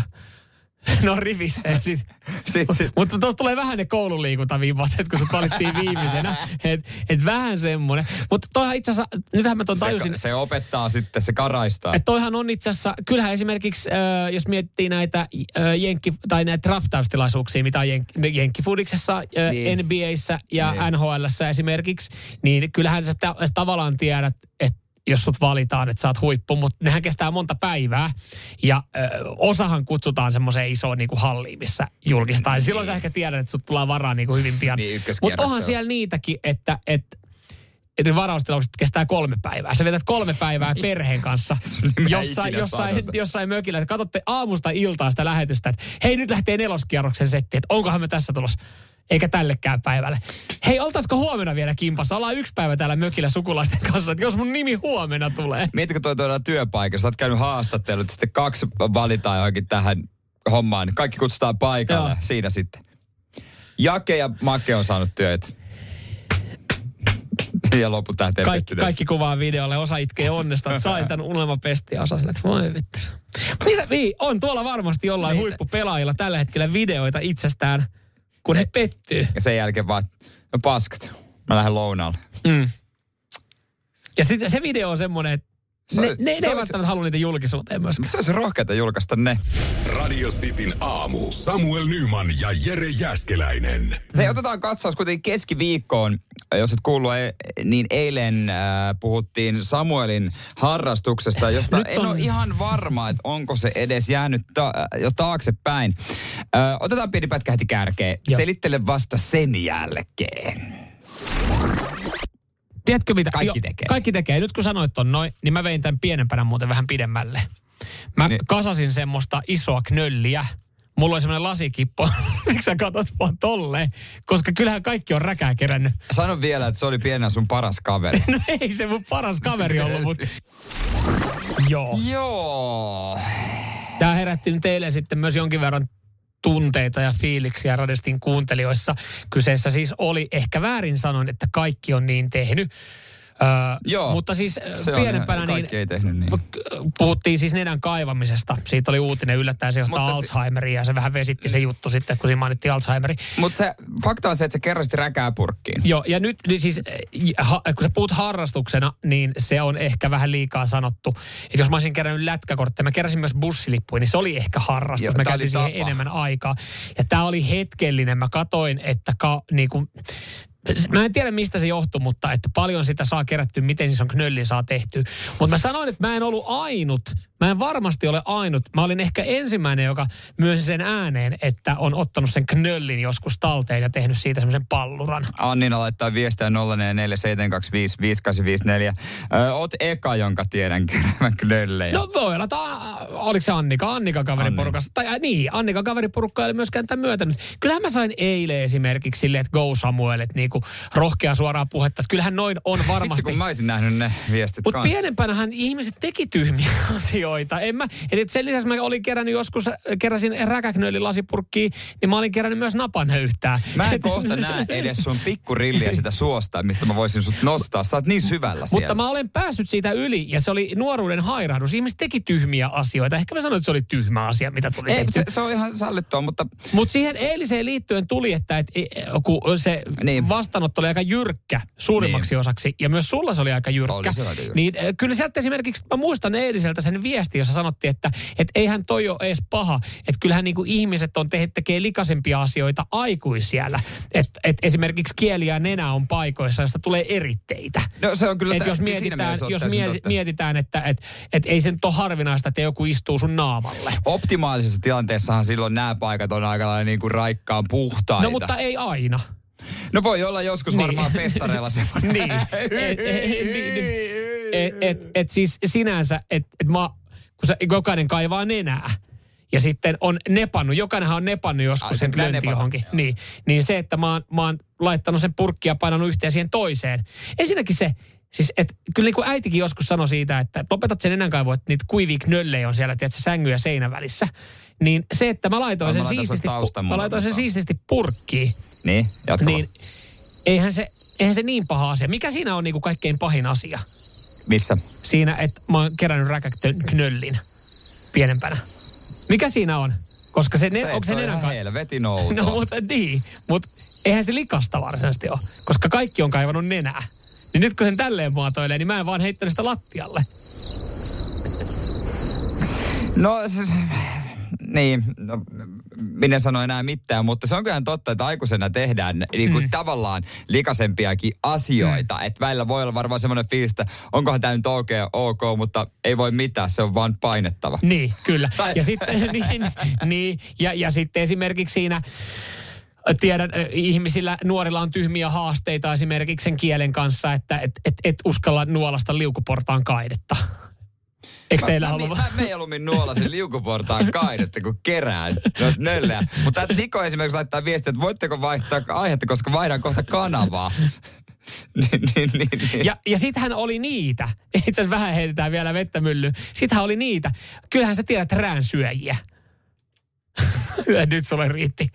*laughs* No rivissä *laughs* sit. sit, sit. Mutta tuossa tulee vähän ne koululiikuntaviivat, että kun sut valittiin viimeisenä. *laughs* Että et vähän semmoinen. Mutta toihan itse asiassa, nythän mä ton tajusin. Se, se opettaa sitten, se karaistaa. Että toihan on itse asiassa, kyllähän esimerkiksi, äh, jos miettii näitä äh, jenkki, tai näitä draftaustilaisuuksia, mitä on jenk- jenkkifudiksessa, äh, Niin. NBAssä ja Niin. NHLssä esimerkiksi, niin kyllähän sä, sä tavallaan tiedät, että jos sut valitaan, että sä oot huippu, mutta nehän kestää monta päivää. Ja ö, osahan kutsutaan semmoiseen isoon niin kuin halliin, missä julkistaan. Niin. Silloin sä ehkä tiedät, että sut tullaan varaan niin kuin hyvin pian. Niin, mutta onhan siellä niitäkin, että, että että varaustilaukset kestää kolme päivää. Sä vetät kolme päivää perheen kanssa *laughs* jossain, jossain, jossain mökillä. Katsotte aamusta iltaa sitä lähetystä, että hei nyt lähtee neloskierroksen setti, että onkohan me tässä tulossa. Eikä tällekään päivälle. Hei, oltaisiko huomenna vielä kimpassa? Ollaan yksi päivä täällä mökillä sukulaisten kanssa, että jos mun nimi huomenna tulee. Mietitkö toi tuodaan työpaikassa, sä oot käynyt haastattelut, sitten kaksi valitaan johonkin tähän hommaan. niin Kaikki kutsutaan paikalle, Joo. siinä sitten. Jake ja Make on saanut työt. Ja loput tähteen Kaikki, kaikki kuvaa videolle, osa itkee onnesta, että sain tämän unelmapesti ja osa sille, että voi vittu. Mitä, niin, on tuolla varmasti jollain huippupelaajilla tällä hetkellä videoita itsestään, kun he pettyy. Ja sen jälkeen vaan, no paskat, mä lähden lounaalle. Mm. Ja sitten se video on semmoinen, että Se- ne, ne, ne se olisi- välttämättä halua niitä julkisuuteen myöskään. Se olisi rohkeata julkaista ne. Radio Cityn aamu. Samuel Nyman ja Jere Jäskeläinen. Hei, otetaan katsaus kuitenkin keskiviikkoon. Jos et kuullut, e- niin eilen äh, puhuttiin Samuelin harrastuksesta, josta Nyt en on- ole ihan varma, että onko se edes jäänyt ta- äh, jo taaksepäin. Äh, otetaan pieni pätkä heti kärkeen. Joo. Selittele vasta sen jälkeen. Tiedätkö mitä? Kaikki tekee. Kaikki tekee. Nyt kun sanoit ton noin, niin mä vein tämän pienempänä muuten vähän pidemmälle. Mä niin. kasasin semmoista isoa knölliä. Mulla oli semmoinen lasikippo. *laughs* Miksi sä katot vaan tolleen? Koska kyllähän kaikki on räkää kerännyt. Sano vielä, että se oli pienenä sun paras kaveri. *laughs* No ei se mun paras kaveri ollut, mutta... *laughs* Joo. Joo. Tämä herätti nyt eilen sitten myös jonkin verran tunteita ja fiiliksiä Radistin kuuntelijoissa. Kyseessä siis oli, ehkä väärin sanoin, että kaikki on niin tehnyt. Öö, Joo. Mutta siis pienempänä niin ei tehnyt niin. puhuttiin siis nenän kaivamisesta. Siitä oli uutinen yllättäen, se johtaa Mutta Alzheimeriin ja se vähän vesitti se juttu sitten, kun siinä mainittiin Alzheimeri. Mutta se fakta on se, että se kerrasti räkää purkkiin. Joo, ja nyt niin siis, ha, kun sä puhut harrastuksena, niin se on ehkä vähän liikaa sanottu. Että jos mä olisin kerännyt lätkäkortteja, mä keräsin myös bussilippuja, niin se oli ehkä harrastus. Joo, mä käytin siihen tapa. enemmän aikaa. Ja tämä oli hetkellinen. Mä katoin, että ka, niin kuin, Mä en tiedä mistä se johtuu, mutta että paljon sitä saa kerättyä, miten ison knöllin saa tehty. Mutta mä sanoin, että mä en ollut ainut, mä en varmasti ole ainut. Mä olin ehkä ensimmäinen, joka myönsi sen ääneen, että on ottanut sen knöllin joskus talteen ja tehnyt siitä semmoisen palluran. Annina laittaa viestiä 0447255854. Oot eka, jonka tiedän keräävän knöllejä. No voi olla, ta- oliko se Annika? Annika kaveriporukassa. Tai äh, niin, Annika kaveriporukka ei myöskään tämän myötänyt. Kyllähän mä sain eilen esimerkiksi silleen, että Go Samuel, että niinku rohkea suoraa puhetta. Että kyllähän noin on varmasti. Vitsi, kun mä olisin nähnyt ne viestit Mutta pienempänähän ihmiset teki tyhmiä *laughs* asioita. En mä, et sen lisäksi mä olin kerännyt joskus, keräsin räkäknööli lasipurkkiin, niin mä olin kerännyt myös napanhöyhtää. Mä en kohta näe edes sun pikkurilliä sitä suosta, mistä mä voisin sut nostaa. Sä oot niin syvällä siellä. Mutta mä olen päässyt siitä yli ja se oli nuoruuden hairahdus. Ihmiset teki tyhmiä asioita. Ehkä mä sanoin, että se oli tyhmä asia, mitä tuli Ei, tehty. se, se, on ihan sallittua, mutta... Mutta siihen eiliseen liittyen tuli, että et, e, kun se niin. Vastaanotto oli aika jyrkkä suurimmaksi niin. osaksi, ja myös sulla se oli aika jyrkkä. Oli se aika jyrkkä. Niin e, kyllä sieltä esimerkiksi, mä muistan eiliseltä sen viesti, jossa sanottiin, että et eihän toi ole edes paha. Että kyllähän niinku ihmiset on te, tekee likaisempia asioita aikuisiellä. Että et esimerkiksi kieli ja nenä on paikoissa, josta tulee eritteitä. No se on kyllä... Et jos mietitään, jos mietitään, mietitään että et, et ei se nyt ole harvinaista, että joku istuu sun naamalle. Optimaalisessa tilanteessahan silloin nämä paikat on aika lailla niin kuin raikkaan puhtaita. No mutta ei aina. No voi olla joskus niin. varmaan festareilla semmoinen. niin. *laughs* Et, et, niin, et, et, et siis sinänsä, että et mä, kun se, jokainen kaivaa nenää, ja sitten on nepannut, jokainenhan on nepannut joskus sen sen nepata, johonkin. Niin, niin se, että mä oon, mä oon laittanut sen purkkia ja painanut yhteen siihen toiseen. Ensinnäkin se, Siis et, kyllä niin kuin äitikin joskus sanoi siitä, että lopetat sen enänkaivoa, että niitä kuivia knöllejä on siellä, tiedätkö, sängyn ja seinän välissä. Niin se, että mä laitoin Ai, sen mä laitan siististi, mä laitoin sen siististi purkkiin, Niin, jatka niin eihän se, eihän se niin paha asia. Mikä siinä on niin kuin kaikkein pahin asia? Missä? Siinä, että mä oon kerännyt räkäknöllin pienempänä. Mikä siinä on? Koska se, ne, se, onko se nenän ihan ka- helvetin outoa. No mutta niin, mutta eihän se likasta varsinaisesti ole, koska kaikki on kaivannut nenää. Niin nyt kun sen tälleen muotoilee, niin mä en vaan heittänyt sitä lattialle. No, se, niin, no, minä sano enää mitään, mutta se on kyllä totta, että aikuisena tehdään niin kuin mm. tavallaan likaisempiakin asioita. Mm. Että välillä voi olla varmaan semmoinen fiilis, että onkohan tämä nyt ok, ok, mutta ei voi mitään, se on vaan painettava. Niin, kyllä. Tai- Ja sitten, *laughs* niin, niin, ja, ja sitten esimerkiksi siinä, tiedän, ihmisillä, nuorilla on tyhmiä haasteita esimerkiksi sen kielen kanssa, että et, et, et uskalla nuolasta liukuportaan kaidetta. Eikö teillä mä, ollut? Mä, mä mieluummin nuolasin liukuportaan kaidetta, kun kerään noita nöllejä. Mutta Niko esimerkiksi laittaa viestiä, että voitteko vaihtaa aihetta, koska vaihdan kohta kanavaa. *laughs* niin, niin, niin, niin. Ja, ja sittenhän oli niitä. Itse asiassa vähän heitetään vielä vettä myllyyn. Sittenhän oli niitä. Kyllähän sä tiedät räänsyöjiä. *laughs* Nyt sulle riitti.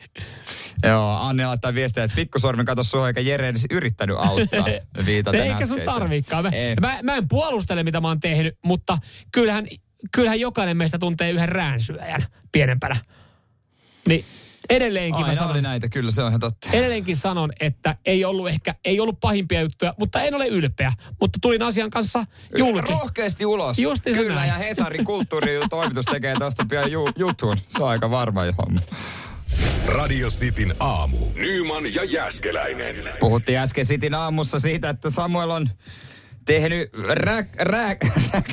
Joo, Anni laittaa viestiä, että pikkusormen kato sua, eikä Jere edes yrittänyt auttaa. *laughs* Viitaten Eikä sun tarviikaan. Mä, Ei. mä, mä en puolustele, mitä mä oon tehnyt, mutta kyllähän, kyllähän jokainen meistä tuntee yhden räänsyöjän pienempänä. Niin edelleenkin mä Aina sanon, oli näitä, kyllä se on ihan totta. edelleenkin sanon, että ei ollut ehkä, ei ollut pahimpia juttuja, mutta en ole ylpeä. Mutta tulin asian kanssa julki. Rohkeasti ulos. Justiinsa Kyllä, näin. ja Hesarin kulttuuritoimitus tekee tuosta pian ju- jutun. Se on aika varma homma. Radio Cityn aamu. Nyman ja Jäskeläinen. Puhuttiin äsken Sitin aamussa siitä, että Samuel on tehnyt räk, räk, räk,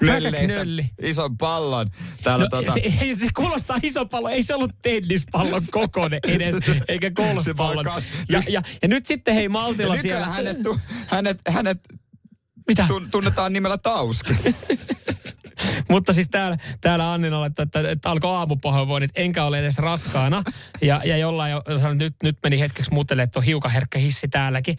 nölleistä Räkäknölli. ison pallon. Täällä No, tota, se, ei, se kuulostaa iso pallo. Ei se ollut tennispallon kokoinen edes, eikä golfpallon. kas- Ja, ja, ja nyt sitten hei Maltilla ja siellä... hänet, tu, hänet, hänet Mitä? tun, tunnetaan nimellä Tauski. *laughs* *laughs* Mutta siis täällä, täällä Annina että, että, että alkoi aamupahoinvoinnit, enkä ole edes raskaana. Ja, ja jollain jo sanoi, nyt, nyt meni hetkeksi muutelle, että on hiukan herkkä hissi täälläkin.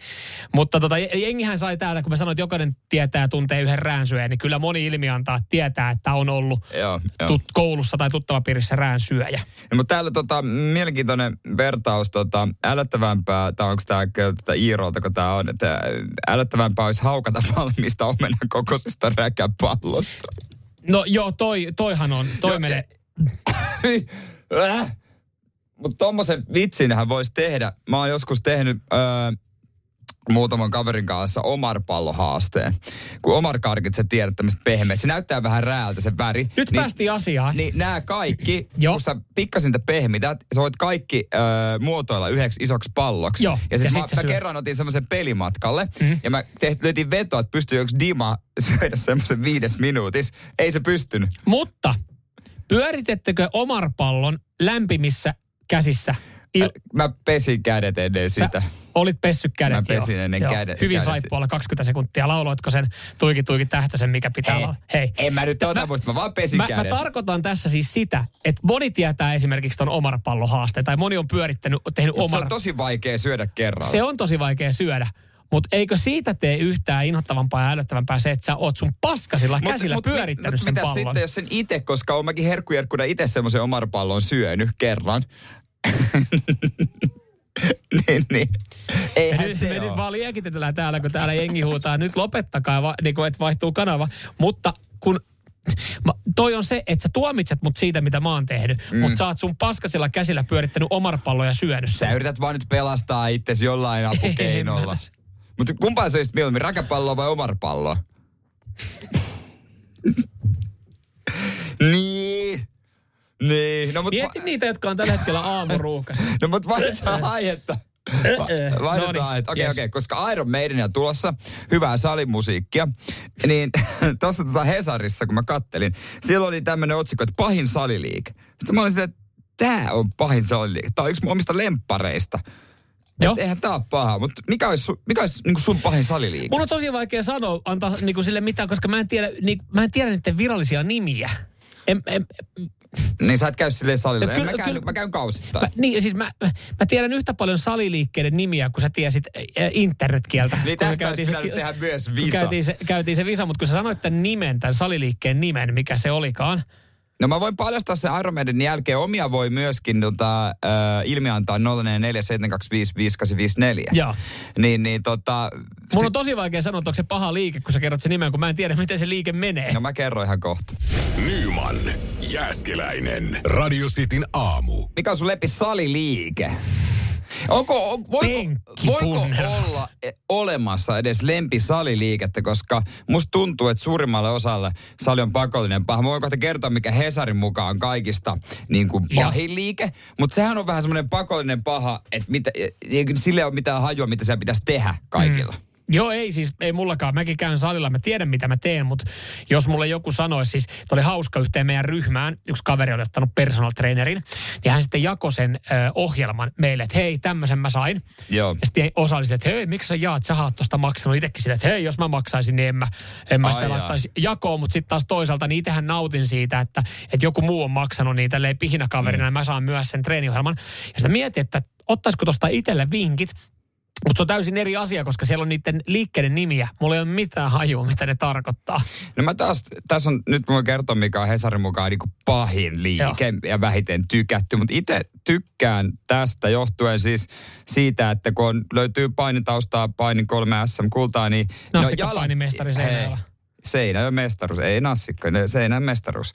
Mutta tota, jengihän sai täältä, kun mä sanoin, että jokainen tietää ja tuntee yhden räänsyöjän, niin kyllä moni ilmi antaa että tietää, että on ollut joo, joo. tut, koulussa tai tuttavapiirissä räänsyöjä. No, mutta täällä tota, mielenkiintoinen vertaus, tota, älyttävämpää, tai onko tämä tota, Iirolta, kun tämä on, että älyttävämpää olisi haukata valmista omenan kokoisesta räkäpallosta. No joo, toi, toihan on, toi Joo, menee. *laughs* äh. Mutta tommosen vitsinhän voisi tehdä. Mä oon joskus tehnyt öö, muutaman kaverin kanssa Omar-pallohaasteen. Kun Omar-karkit sä tiedät tämmöiset pehmeät, se näyttää vähän rääältä se väri. Nyt niin, päästiin asiaan. Niin nämä kaikki, *laughs* kun sä pikkasin pehmität, sä voit kaikki ö, muotoilla yhdeksi isoksi palloksi. Joo, ja, sit ja mä, mä kerran otin semmoisen pelimatkalle, mm. ja mä tehtiin löytiin vetoa, että pystyy yksi Dima *laughs* syödä semmoisen viides minuutis. Ei se pystynyt. Mutta pyöritettekö Omar-pallon lämpimissä käsissä? Il- Mä pesin kädet ennen Sä sitä. Olit pessy kädet, Mä pesin joo. ennen joo. kädet- Hyvin kädet. saippualla 20 sekuntia. Lauloitko sen tuiki tuiki tähtäsen, mikä pitää Ei. olla? Hei. En mä nyt tota muista, mä vaan pesin Mä, mä kädet. tarkoitan tässä siis sitä, että moni tietää esimerkiksi ton Omar-pallohaasteen, tai moni on pyörittänyt, tehnyt Mut Se Omar... on tosi vaikea syödä kerralla. Se on tosi vaikea syödä. Mutta eikö siitä tee yhtään inhottavampaa ja älyttävämpää se, että sä oot sun paskasilla käsillä mut, pyörittänyt mut, sen mitä pallon? sitten, jos sen itse, koska oon mäkin herkkujerkkuna itse semmoisen omarpallon syönyt kerran. *laughs* niin, niin. Eihän se me nyt oo. vaan liekitetään täällä, kun täällä jengi huutaa, nyt lopettakaa, va, niin kuin, että vaihtuu kanava. Mutta kun Ma, toi on se, että sä tuomitset mut siitä, mitä mä oon tehnyt, mm. mutta sä oot sun paskasilla käsillä pyörittänyt omarpalloja ja syönyt sen. Sä yrität vaan nyt pelastaa itsesi jollain *laughs* apukeinolla. Mutta kumpaa sä olisit mieluummin, räkäpalloa vai omarpalloa? *laughs* niin. Niin. No, mut Mieti niitä, jotka on tällä hetkellä aamuruuhkassa. *laughs* No mutta vaihdetaan *laughs* aihetta. Va- Vaihdetaan Noniin, aihetta. Okei, yes. okei. Koska Iron Maidenia on tulossa, hyvää salimusiikkia, niin *laughs* tuossa tota Hesarissa, kun mä kattelin, siellä oli tämmöinen otsikko, että pahin saliliike. Sitten mä olin sitä, että tämä on pahin saliliike. Tämä on yksi mun omista lemppareista. Joo. Et eihän tää ole paha, mutta mikä olisi, mikä olisi niin sun pahin saliliike? Mun on tosi vaikea sanoa, antaa niinku sille mitään, koska mä en tiedä, niin, mä en tiedä niiden virallisia nimiä. En, en, Niin sä et käy silleen salilla. No kyllä- mä, käyn, kyllä- mä käyn kausittain. Mä, niin, siis mä, mä, tiedän yhtä paljon saliliikkeiden nimiä, kun sä tiesit äh, internetkieltä. Niin Kun tästä olisi se- tehdä myös visa. Käytiin se, käytiin se visa, mutta kun sä sanoit tämän nimen, tämän saliliikkeen nimen, mikä se olikaan. No mä voin paljastaa sen Iron Maidenin jälkeen. Omia voi myöskin tota, äh, ilmiantaa 0447255854. Joo. Niin, niin tota... Mun on tosi vaikea sanoa, että onko se paha liike, kun sä kerrot sen nimen, kun mä en tiedä, *laughs* miten se liike menee. No mä kerron ihan kohta. Nyman, Jääskeläinen. Radio Cityn aamu. Mikä on sun leppi saliliike? Onko, on, voiko, voiko olla olemassa edes lempisaliliikettä, koska musta tuntuu, että suurimmalle osalle sali on pakollinen paha. Mä voin kohta kertoa, mikä Hesarin mukaan on kaikista niin kuin pahin liike, mutta sehän on vähän semmoinen pakollinen paha, että mitä, sille ei ole mitään hajua, mitä se pitäisi tehdä kaikilla. Mm. Joo, ei siis, ei mullakaan. Mäkin käyn salilla, mä tiedän mitä mä teen, mutta jos mulle joku sanoisi, siis oli hauska yhteen meidän ryhmään, yksi kaveri oli ottanut personal trainerin, ja hän sitten jakoi sen ö, ohjelman meille, että hei, tämmöisen mä sain. Joo. Ja sitten osa oli silleen, että hei, miksi sä jaat, sä oot tosta maksanut itsekin silleen, että hei, jos mä maksaisin, niin en mä, en mä Ai sitä jaa. laittaisi jakoon, mutta sitten taas toisaalta niin itsehän nautin siitä, että, että joku muu on maksanut niin tälleen pihinakaverina, mm. ja mä saan myös sen treeniohjelman. Ja sitten mietin, että ottaisiko tosta itselle vinkit, mutta se on täysin eri asia, koska siellä on niiden liikkeiden nimiä. Mulla ei ole mitään hajua, mitä ne tarkoittaa. No mä taas, tässä on, nyt mä voin kertoa, mikä on Hesarin mukaan niin pahin liike Joo. ja vähiten tykätty, mutta itse tykkään tästä johtuen siis siitä, että kun on, löytyy painitaustaa, painin 3 SM-kultaa, niin... Nassikka painimestari Seinäjoella. Seinäjoen mestaruus, ei nassikka, ne- Seinäjoen mestaruus.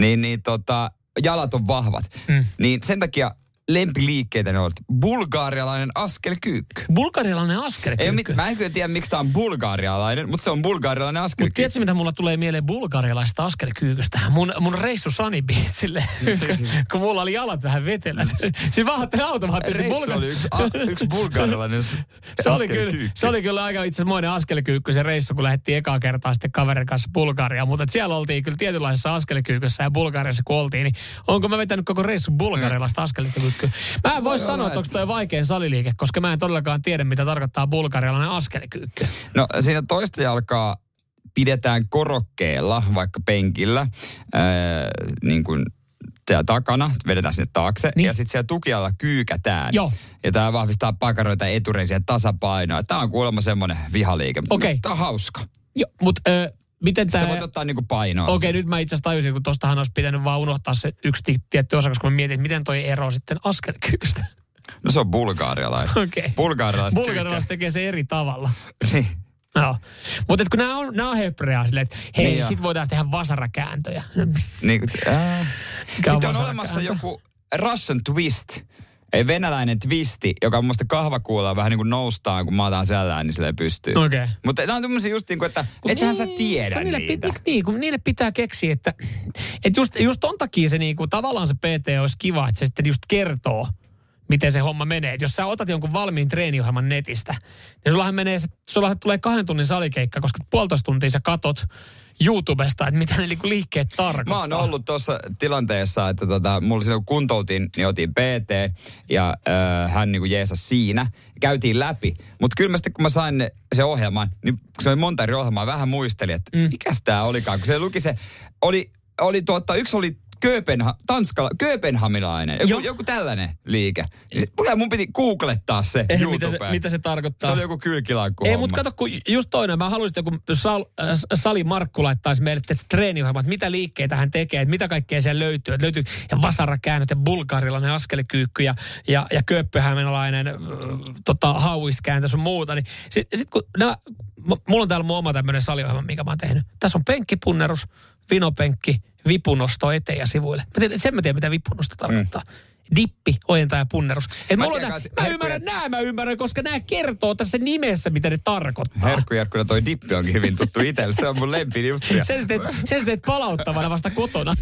Niin, niin tota, jalat on vahvat. Mm. Niin sen takia lempiliikkeitä ne on. Bulgaarialainen askelkyykky. Bulgarialainen Ei, askelkyykky? mä en kyllä tiedä, miksi tämä on bulgaarialainen, mutta se on bulgaarialainen Mutta askelkyykky. tiedätkö, mitä mulla tulee mieleen bulgarialaisesta askelkyykystä? Mun, mun reissu Sunny Beachille, *laughs* kun mulla oli jalat vähän vetelät. *laughs* Siis vaan ajattelin automaattisesti. Reissu oli yksi, a, yksi bulgaarialainen *laughs* se oli, kyllä, se oli kyllä aika itse asiassa moinen askelkyykky se reissu, kun lähdettiin ekaa kertaa sitten kaverin kanssa Bulgariaan. Mutta siellä oltiin kyllä tietynlaisessa askelkyykyssä ja Bulgariassa kun oltiin, niin onko mä vetänyt koko reissu bulgarialaista askelkyykkyä? Mä en voi Voi sanoa, että onko toi vaikein saliliike, koska mä en todellakaan tiedä, mitä tarkoittaa bulgarialainen askelkyykky. No siinä toista jalkaa pidetään korokkeella, vaikka penkillä, ää, niin kuin siellä takana, vedetään sinne taakse, niin. ja sitten siellä tukialla kyykätään. Joo. Ja tämä vahvistaa pakaroita etureisiä tasapainoa. Tämä on kuulemma semmoinen vihaliike. Okei. Tämä on hauska. Joo, mutta miten tämä... voit ottaa niinku painoa. Okei, nyt mä itse asiassa tajusin, kun tostahan olisi pitänyt vaan unohtaa se yksi ti- tietty osa, koska mä mietin, että miten toi ero sitten askelkyykystä. No se on bulgaarialainen. Okei. Bulgaarilaiset Bulgarilaiset tekee se eri tavalla. *laughs* Niin. Joo. Mutta kun nämä on, nämä on hebreaa silleen, että hei, Niin sit voidaan tehdä vasarakääntöjä. Niin, on Sitten on olemassa joku Russian twist. Ei venäläinen twisti, joka on musta kahvakuulla vähän niin kuin noustaan, kun maataan sellään, niin sille pystyy. Okei. Mutta nämä on tämmöisiä just niin kuin, että ethän sä tiedä kun niille, niitä. Pit, niin, kun niille pitää keksiä, että, että just, just ton takia se niin kuin, tavallaan se PT olisi kiva, että se sitten just kertoo, miten se homma menee. Et jos sä otat jonkun valmiin treeniohjelman netistä, niin sullahan menee, sullahan tulee kahden tunnin salikeikka, koska puolitoista tuntia sä katot YouTubesta, että mitä ne niinku liikkeet tarkoittaa. Mä oon ollut tuossa tilanteessa, että tota, mulla silloin kun kuntoutin, niin otin PT ja äh, hän niinku jeesasi siinä. Käytiin läpi. Mutta kyllä mä sitten kun mä sain ne, se ohjelman, niin kun se oli monta eri ohjelmaa, vähän muistelin, että mm. mikäs tää olikaan. Kun se luki se, oli, oli tuota, yksi oli Kööpenha, Tanskala, Kööpenhamilainen, joku, joku tällainen liike. Niin Mun, mun piti googlettaa se YouTubeen. mitä, se, mitä se tarkoittaa? Se oli joku kylkilankku Ei, mutta kato, kun just toinen, mä haluaisin, että joku Sal, äh, Sali Markku laittaisi meille että treeniohjelma, että mitä liikkeitä hän tekee, että mitä kaikkea siellä löytyy. Että löytyy ja vasarakäännöt ja bulgarilainen askelikyykky ja, ja, ja kööppöhämenalainen äh, tota, hauiskääntö sun muuta. Niin sitten sit kun nää, m- mulla on täällä mun oma tämmöinen saliohjelma, minkä mä oon tehnyt. Tässä on penkkipunnerus, vinopenkki, vipunosto eteen ja sivuille. Mä tiedän, sen mä tiedän, mitä vipunosto tarkoittaa. Dippi, ojentaja ja punnerus. Et Mä mulla tiedän kans- mä ymmärrän, nämä mä ymmärrän, koska nämä kertoo tässä nimessä, mitä ne tarkoittaa. Herkkujerkkuna toi dippi onkin hyvin tuttu itselle. Se on mun lempi juttu. Sen teet, sen sä teet palauttavana vasta kotona.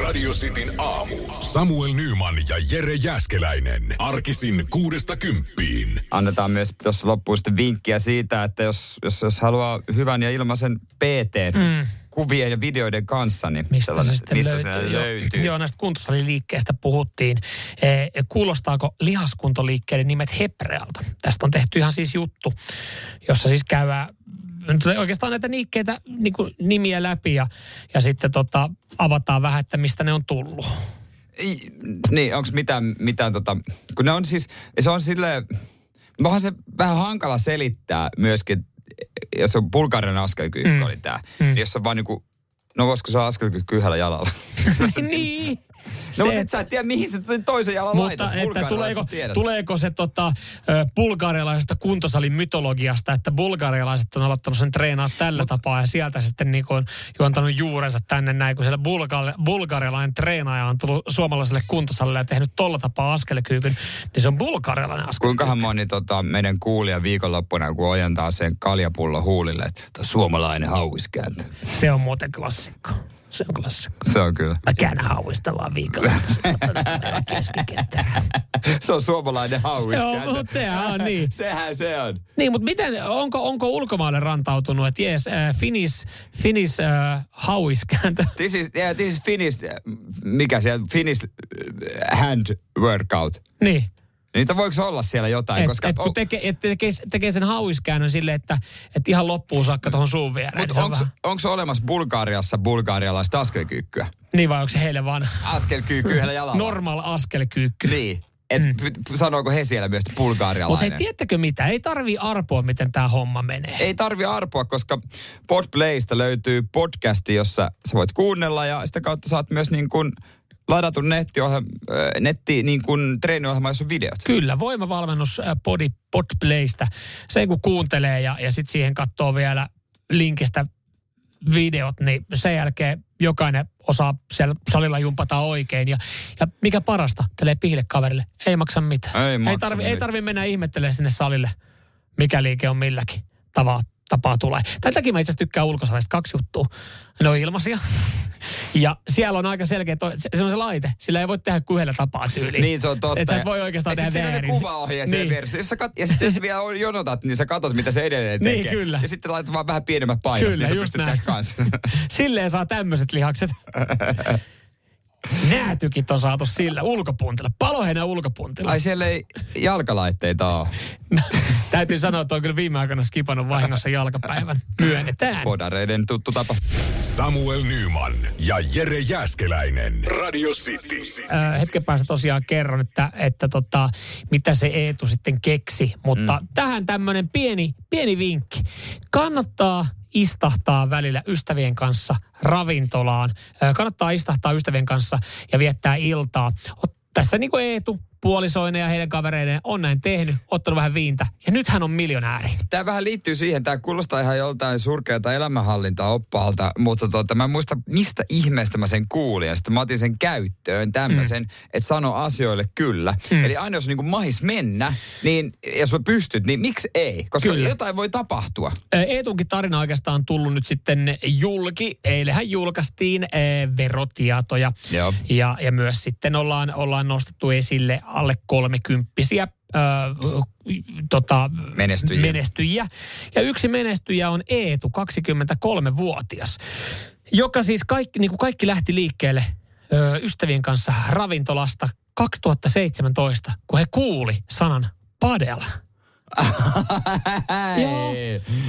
Radio Cityn aamu. Samuel Nyman ja Jere Jäskeläinen. Arkisin kuudesta kymppiin. Annetaan myös tuossa loppuun sitten vinkkiä siitä, että jos, jos, jos haluaa hyvän ja ilmaisen PT Mm. Kuvien ja videoiden kanssa, niin Mistä se sitten mistä löytyy? se Joo, löytyy. Joo, näistä kuntosaliliikkeistä puhuttiin. Eh, kuulostaako lihaskuntoliikkeiden nimet Heprealta? Tästä on tehty ihan siis juttu, jossa siis käydään oikeastaan näitä liikkeitä niin kuin nimiä läpi ja, ja sitten tota, avataan vähän, että mistä ne on tullut. Ei, niin, onko mitään, mitään tota, kun ne on siis, se on silleen, onhan se vähän hankala selittää myöskin, jos on bulgarian askelkyykky Mm. oli tää, Mm. niin jos on vaan niinku, no voisiko se askelkyykky yhdellä jalalla? *laughs* niin. No mutta sä et tiedä, mihin se toisen jalan Mutta laitat. että tuleeko, tiedät. tuleeko se tota, bulgarialaisesta kuntosalin mytologiasta, että bulgarialaiset on aloittanut sen treenaa tällä tapaa ja sieltä sitten niin on juontanut juurensa tänne näin, kun siellä bulgari, bulgarialainen treenaaja on tullut suomalaiselle kuntosalille ja tehnyt tolla tapaa askelekyykyn, niin se on bulgarialainen askel. Kuinkahan moni tota, meidän kuulija viikonloppuna, kun ojentaa sen kaljapullo huulille, että "Tää on suomalainen hauiskääntö. Se on muuten klassikko. Se on klassikko. Se on kyllä. Mä käännän hauista vaan viikolla. *laughs* Se on suomalainen hauiskääntö. Joo, mutta sehän on niin. *laughs* Sehän se on. Niin, mutta miten, onko, onko ulkomaille rantautunut, että jees, äh, Finnish, Finnish äh, hauiskääntö? *laughs* This is, yeah, this is Finnish, mikä siellä, Finnish äh, hand workout. Niin. Niitä voiko olla siellä jotain? Et, koska et, kun tekee, et tekee, tekee sen hauiskäännön silleen, että et ihan loppuun saakka tuohon suun viereen. Mutta onko, vähän- olemassa Bulgariassa bulgarialaista askelkyykkyä? Niin vai onko se heille vaan Askelkyykky yhdellä jalalla. normal askelkyykky? Niin. Et mm. sanooko he siellä myös Mutta bulgarialainen? tiedättekö mitä? Ei tarvii arpoa, miten tämä homma menee. Ei tarvi arpoa, koska Podplaysta löytyy podcasti, jossa sä voit kuunnella ja sitä kautta saat myös niin kuin ladatun nettiohjelma, netti niin kuin treeniohjelma, jossa on videot. Kyllä, voimavalmennus äh, Body Podplaystä. Se kun kuuntelee ja, ja sitten siihen katsoo vielä linkistä videot, niin sen jälkeen jokainen osaa siellä salilla jumpata oikein. Ja, ja mikä parasta, tälle pihille kaverille, ei maksa mitään. Ei maksa ei, tarvi, ei mitään. tarvi mennä ihmettelemään sinne salille, mikä liike on milläkin tavalla tapaa tulee. Tämän takia mä itse asiassa tykkään ulkosalista kaksi juttua. Ne on ilmaisia. Ja siellä on aika selkeä, toi, se, se on se laite. Sillä ei voi tehdä kuin yhdellä tapaa tyyliin. Niin, se on totta. Et sä et voi oikeastaan ja tehdä sit siinä on ne väärin. kuvaohjeet niin. Niin. vieressä. Jos sä kat- ja sitten jos vielä on- jonotat, niin sä katot, mitä se edelleen tekee. Niin, kyllä. Ja sitten laitat vaan vähän pienemmät painot, Kyllä, niin sä pystyt näin. tehdä kanssa. *laughs* Silleen saa tämmöiset lihakset. *laughs* Näätykit on saatu sillä ulkopuntilla. Paloheinä ulkopuntilla. Ai siellä ei jalkalaitteita ole. *laughs* Täytyy sanoa, että on kyllä viime aikoina skipannut vahingossa jalkapäivän. Myönnetään. Podareiden tuttu tapa. Samuel Nyman ja Jere Jäskeläinen. Radio City. Äh, hetken päästä tosiaan kerron, että, että tota, mitä se Eetu sitten keksi. Mutta mm. tähän tämmöinen pieni, pieni vinkki. Kannattaa istahtaa välillä ystävien kanssa ravintolaan. Kannattaa istahtaa ystävien kanssa ja viettää iltaa. Tässä niin kuin Eetu puolisoinen ja heidän kavereiden on näin tehnyt, ottanut vähän viintä ja nyt hän on miljonääri. Tämä vähän liittyy siihen, tämä kuulostaa ihan joltain surkealta elämänhallintaoppaalta, mutta tota, mä en muista, mistä ihmeestä mä sen kuulin. Ja sitten mä otin sen käyttöön tämmöisen, mm. että sano asioille kyllä. Mm. Eli aina jos niin kuin mahis mennä, niin jos sä pystyt, niin miksi ei? Koska kyllä. jotain voi tapahtua. Eetunkin tarina oikeastaan on tullut nyt sitten julki. Eilähän julkaistiin verotietoja. Joo. Ja, ja myös sitten ollaan, ollaan nostettu esille alle kolmekymppisiä tota, menestyjiä. menestyjiä. Ja yksi menestyjä on Eetu, 23-vuotias, joka siis kaikki, niin kuin kaikki lähti liikkeelle ö, ystävien kanssa ravintolasta 2017, kun he kuuli sanan padel. Joo.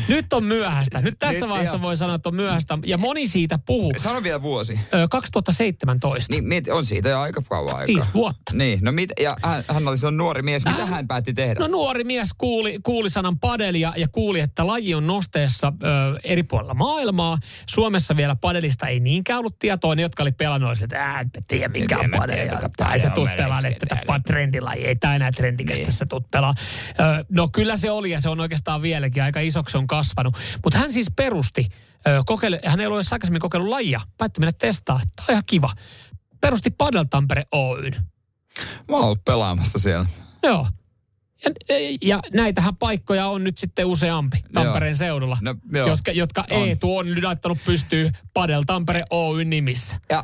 Nyt on myöhäistä. Nyt tässä Nyt, vaiheessa jo. voi sanoa, että on myöhäistä. Ja moni siitä puhuu. Sano vielä vuosi. Ö, 2017. Niin, niin, on siitä jo aika kauan aikaa. Viisi vuotta. Niin, no mit, ja hän, hän oli on nuori mies. Mitä äh, hän päätti tehdä? No nuori mies kuuli, kuuli sanan padelia ja kuuli, että laji on nosteessa ö, eri puolilla maailmaa. Suomessa vielä padelista ei niinkään ollut tietoa. Ne, jotka oli pelannut, oli, että en tiedä mikä on padel. Tai se tuut pelaa, että tämä trendilaji ei tämä enää trendikästä niin. se tuut pelaa. No kyllä se oli ja se on oikeastaan vieläkin aika isoksi on kasvanut. Mutta hän siis perusti, kokeile, hän ei ollut aikaisemmin kokeillut lajia, päätti mennä testaa. Tämä on ihan kiva. Perusti Padel Tampere Oyn. Mä oon ollut pelaamassa siellä. Joo. Ja, ja näitähän paikkoja on nyt sitten useampi Tampereen joo. seudulla, no, jotka, jotka on. Eetu on nyt laittanut pystyy Padel Tampere Oyn nimissä. Ja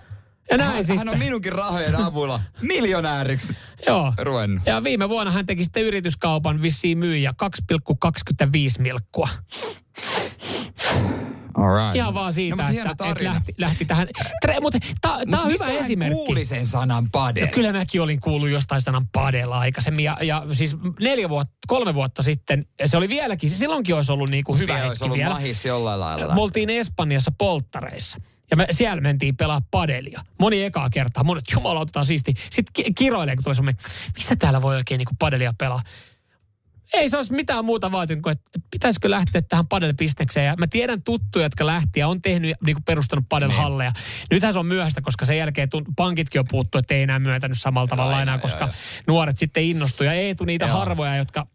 ja näin hän, sitten. hän on minunkin rahojen avulla miljonääriksi Joo. ruvennut. Ja viime vuonna hän teki sitten yrityskaupan vissiin myyjä 2,25 milkkua. Alright. Ihan vaan siitä, no, että, että lähti, lähti tähän. Tre, mutta tämä on hyvä esimerkki. kuuli sen sanan padel? No, kyllä mäkin olin kuullut jostain sanan padel aikaisemmin. Ja, ja siis neljä vuotta, kolme vuotta sitten, se oli vieläkin, silloinkin olisi ollut niin kuin hyvä hetki olisi ollut vielä. mahis jollain lailla. Me oltiin Espanjassa polttareissa. Ja me siellä mentiin pelaa padelia. Moni ekaa kertaa. Monet, jumala, otetaan siisti. Sitten ki- kiroilee, kun tulee semmoinen, missä täällä voi oikein niin padelia pelaa. Ei se olisi mitään muuta vaatinut kuin, että pitäisikö lähteä tähän padelbisnekseen. Ja mä tiedän tuttuja, jotka lähti ja on tehnyt, niin kuin perustanut padelhalleja. Niin. Nythän se on myöhäistä, koska sen jälkeen pankitkin on puuttu, että ei enää myöntänyt samalla tavalla aina, enää, koska joo, joo. nuoret sitten innostuu. Ja ei tule niitä joo. harvoja, jotka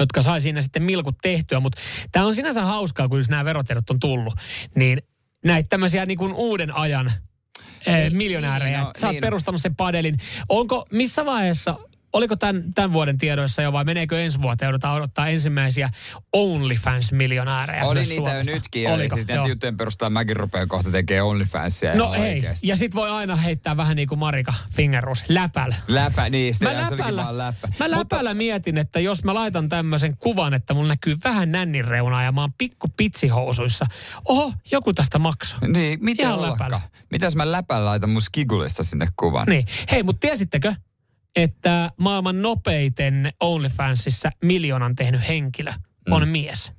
jotka sai siinä sitten milkut tehtyä, mutta tämä on sinänsä hauskaa, kun nämä verotiedot on tullut, niin näitä tämmöisiä niin kuin uuden ajan niin, miljonäärejä. Niin, no, Sä oot niin. perustanut sen padelin. Onko, missä vaiheessa oliko tämän, tämän vuoden tiedoissa jo vai meneekö ensi vuoteen? Joudutaan odottaa ensimmäisiä OnlyFans-miljonäärejä. Oli niitä Suomesta. jo nytkin. Oliko? Siis näitä juttujen perusteella mäkin rupean kohta tekemään OnlyFansia. No hei, oikeasti. ja sit voi aina heittää vähän niin kuin Marika Fingerus, läpäl. Läpä, niin. Mä läpällä, vaan läppä. mä läpällä Mutta... mietin, että jos mä laitan tämmöisen kuvan, että mulla näkyy vähän nännin reunaa ja mä oon pikku pitsihousuissa. Oho, joku tästä maksoi. Niin, mitä Mitäs mä läpällä laitan mun skigulista sinne kuvan? Niin. Hei, mutta tiesittekö, että maailman nopeiten OnlyFansissa miljoonan tehnyt henkilö on mm. mies.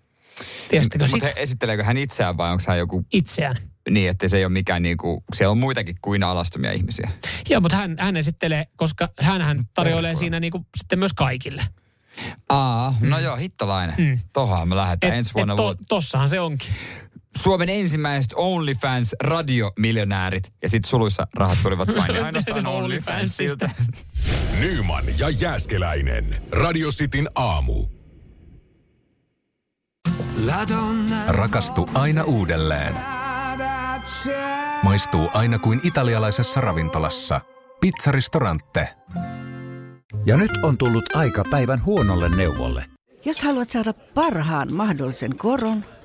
Tiesittekö Mutta esitteleekö hän itseään vai onko hän joku... Itseään. Niin, että se ei ole mikään niinku, siellä on muitakin kuin alastomia ihmisiä. Joo, mutta hän, hän esittelee, koska hän, hän tarjoilee Terkua. siinä niinku sitten myös kaikille. Aa, no mm. joo, hittalainen. Mm. Tohaan me lähdetään et, ensi vuonna. Et to, tossahan se onkin. Suomen ensimmäiset OnlyFans radiomiljonäärit. Ja sitten suluissa rahat tulivat vain *laughs* ainoastaan OnlyFansista. Nyman ja Jääskeläinen. Radio Cityn aamu. Rakastu aina uudelleen. Maistuu aina kuin italialaisessa ravintolassa. Pizzaristorante. Ja nyt on tullut aika päivän huonolle neuvolle. Jos haluat saada parhaan mahdollisen koron,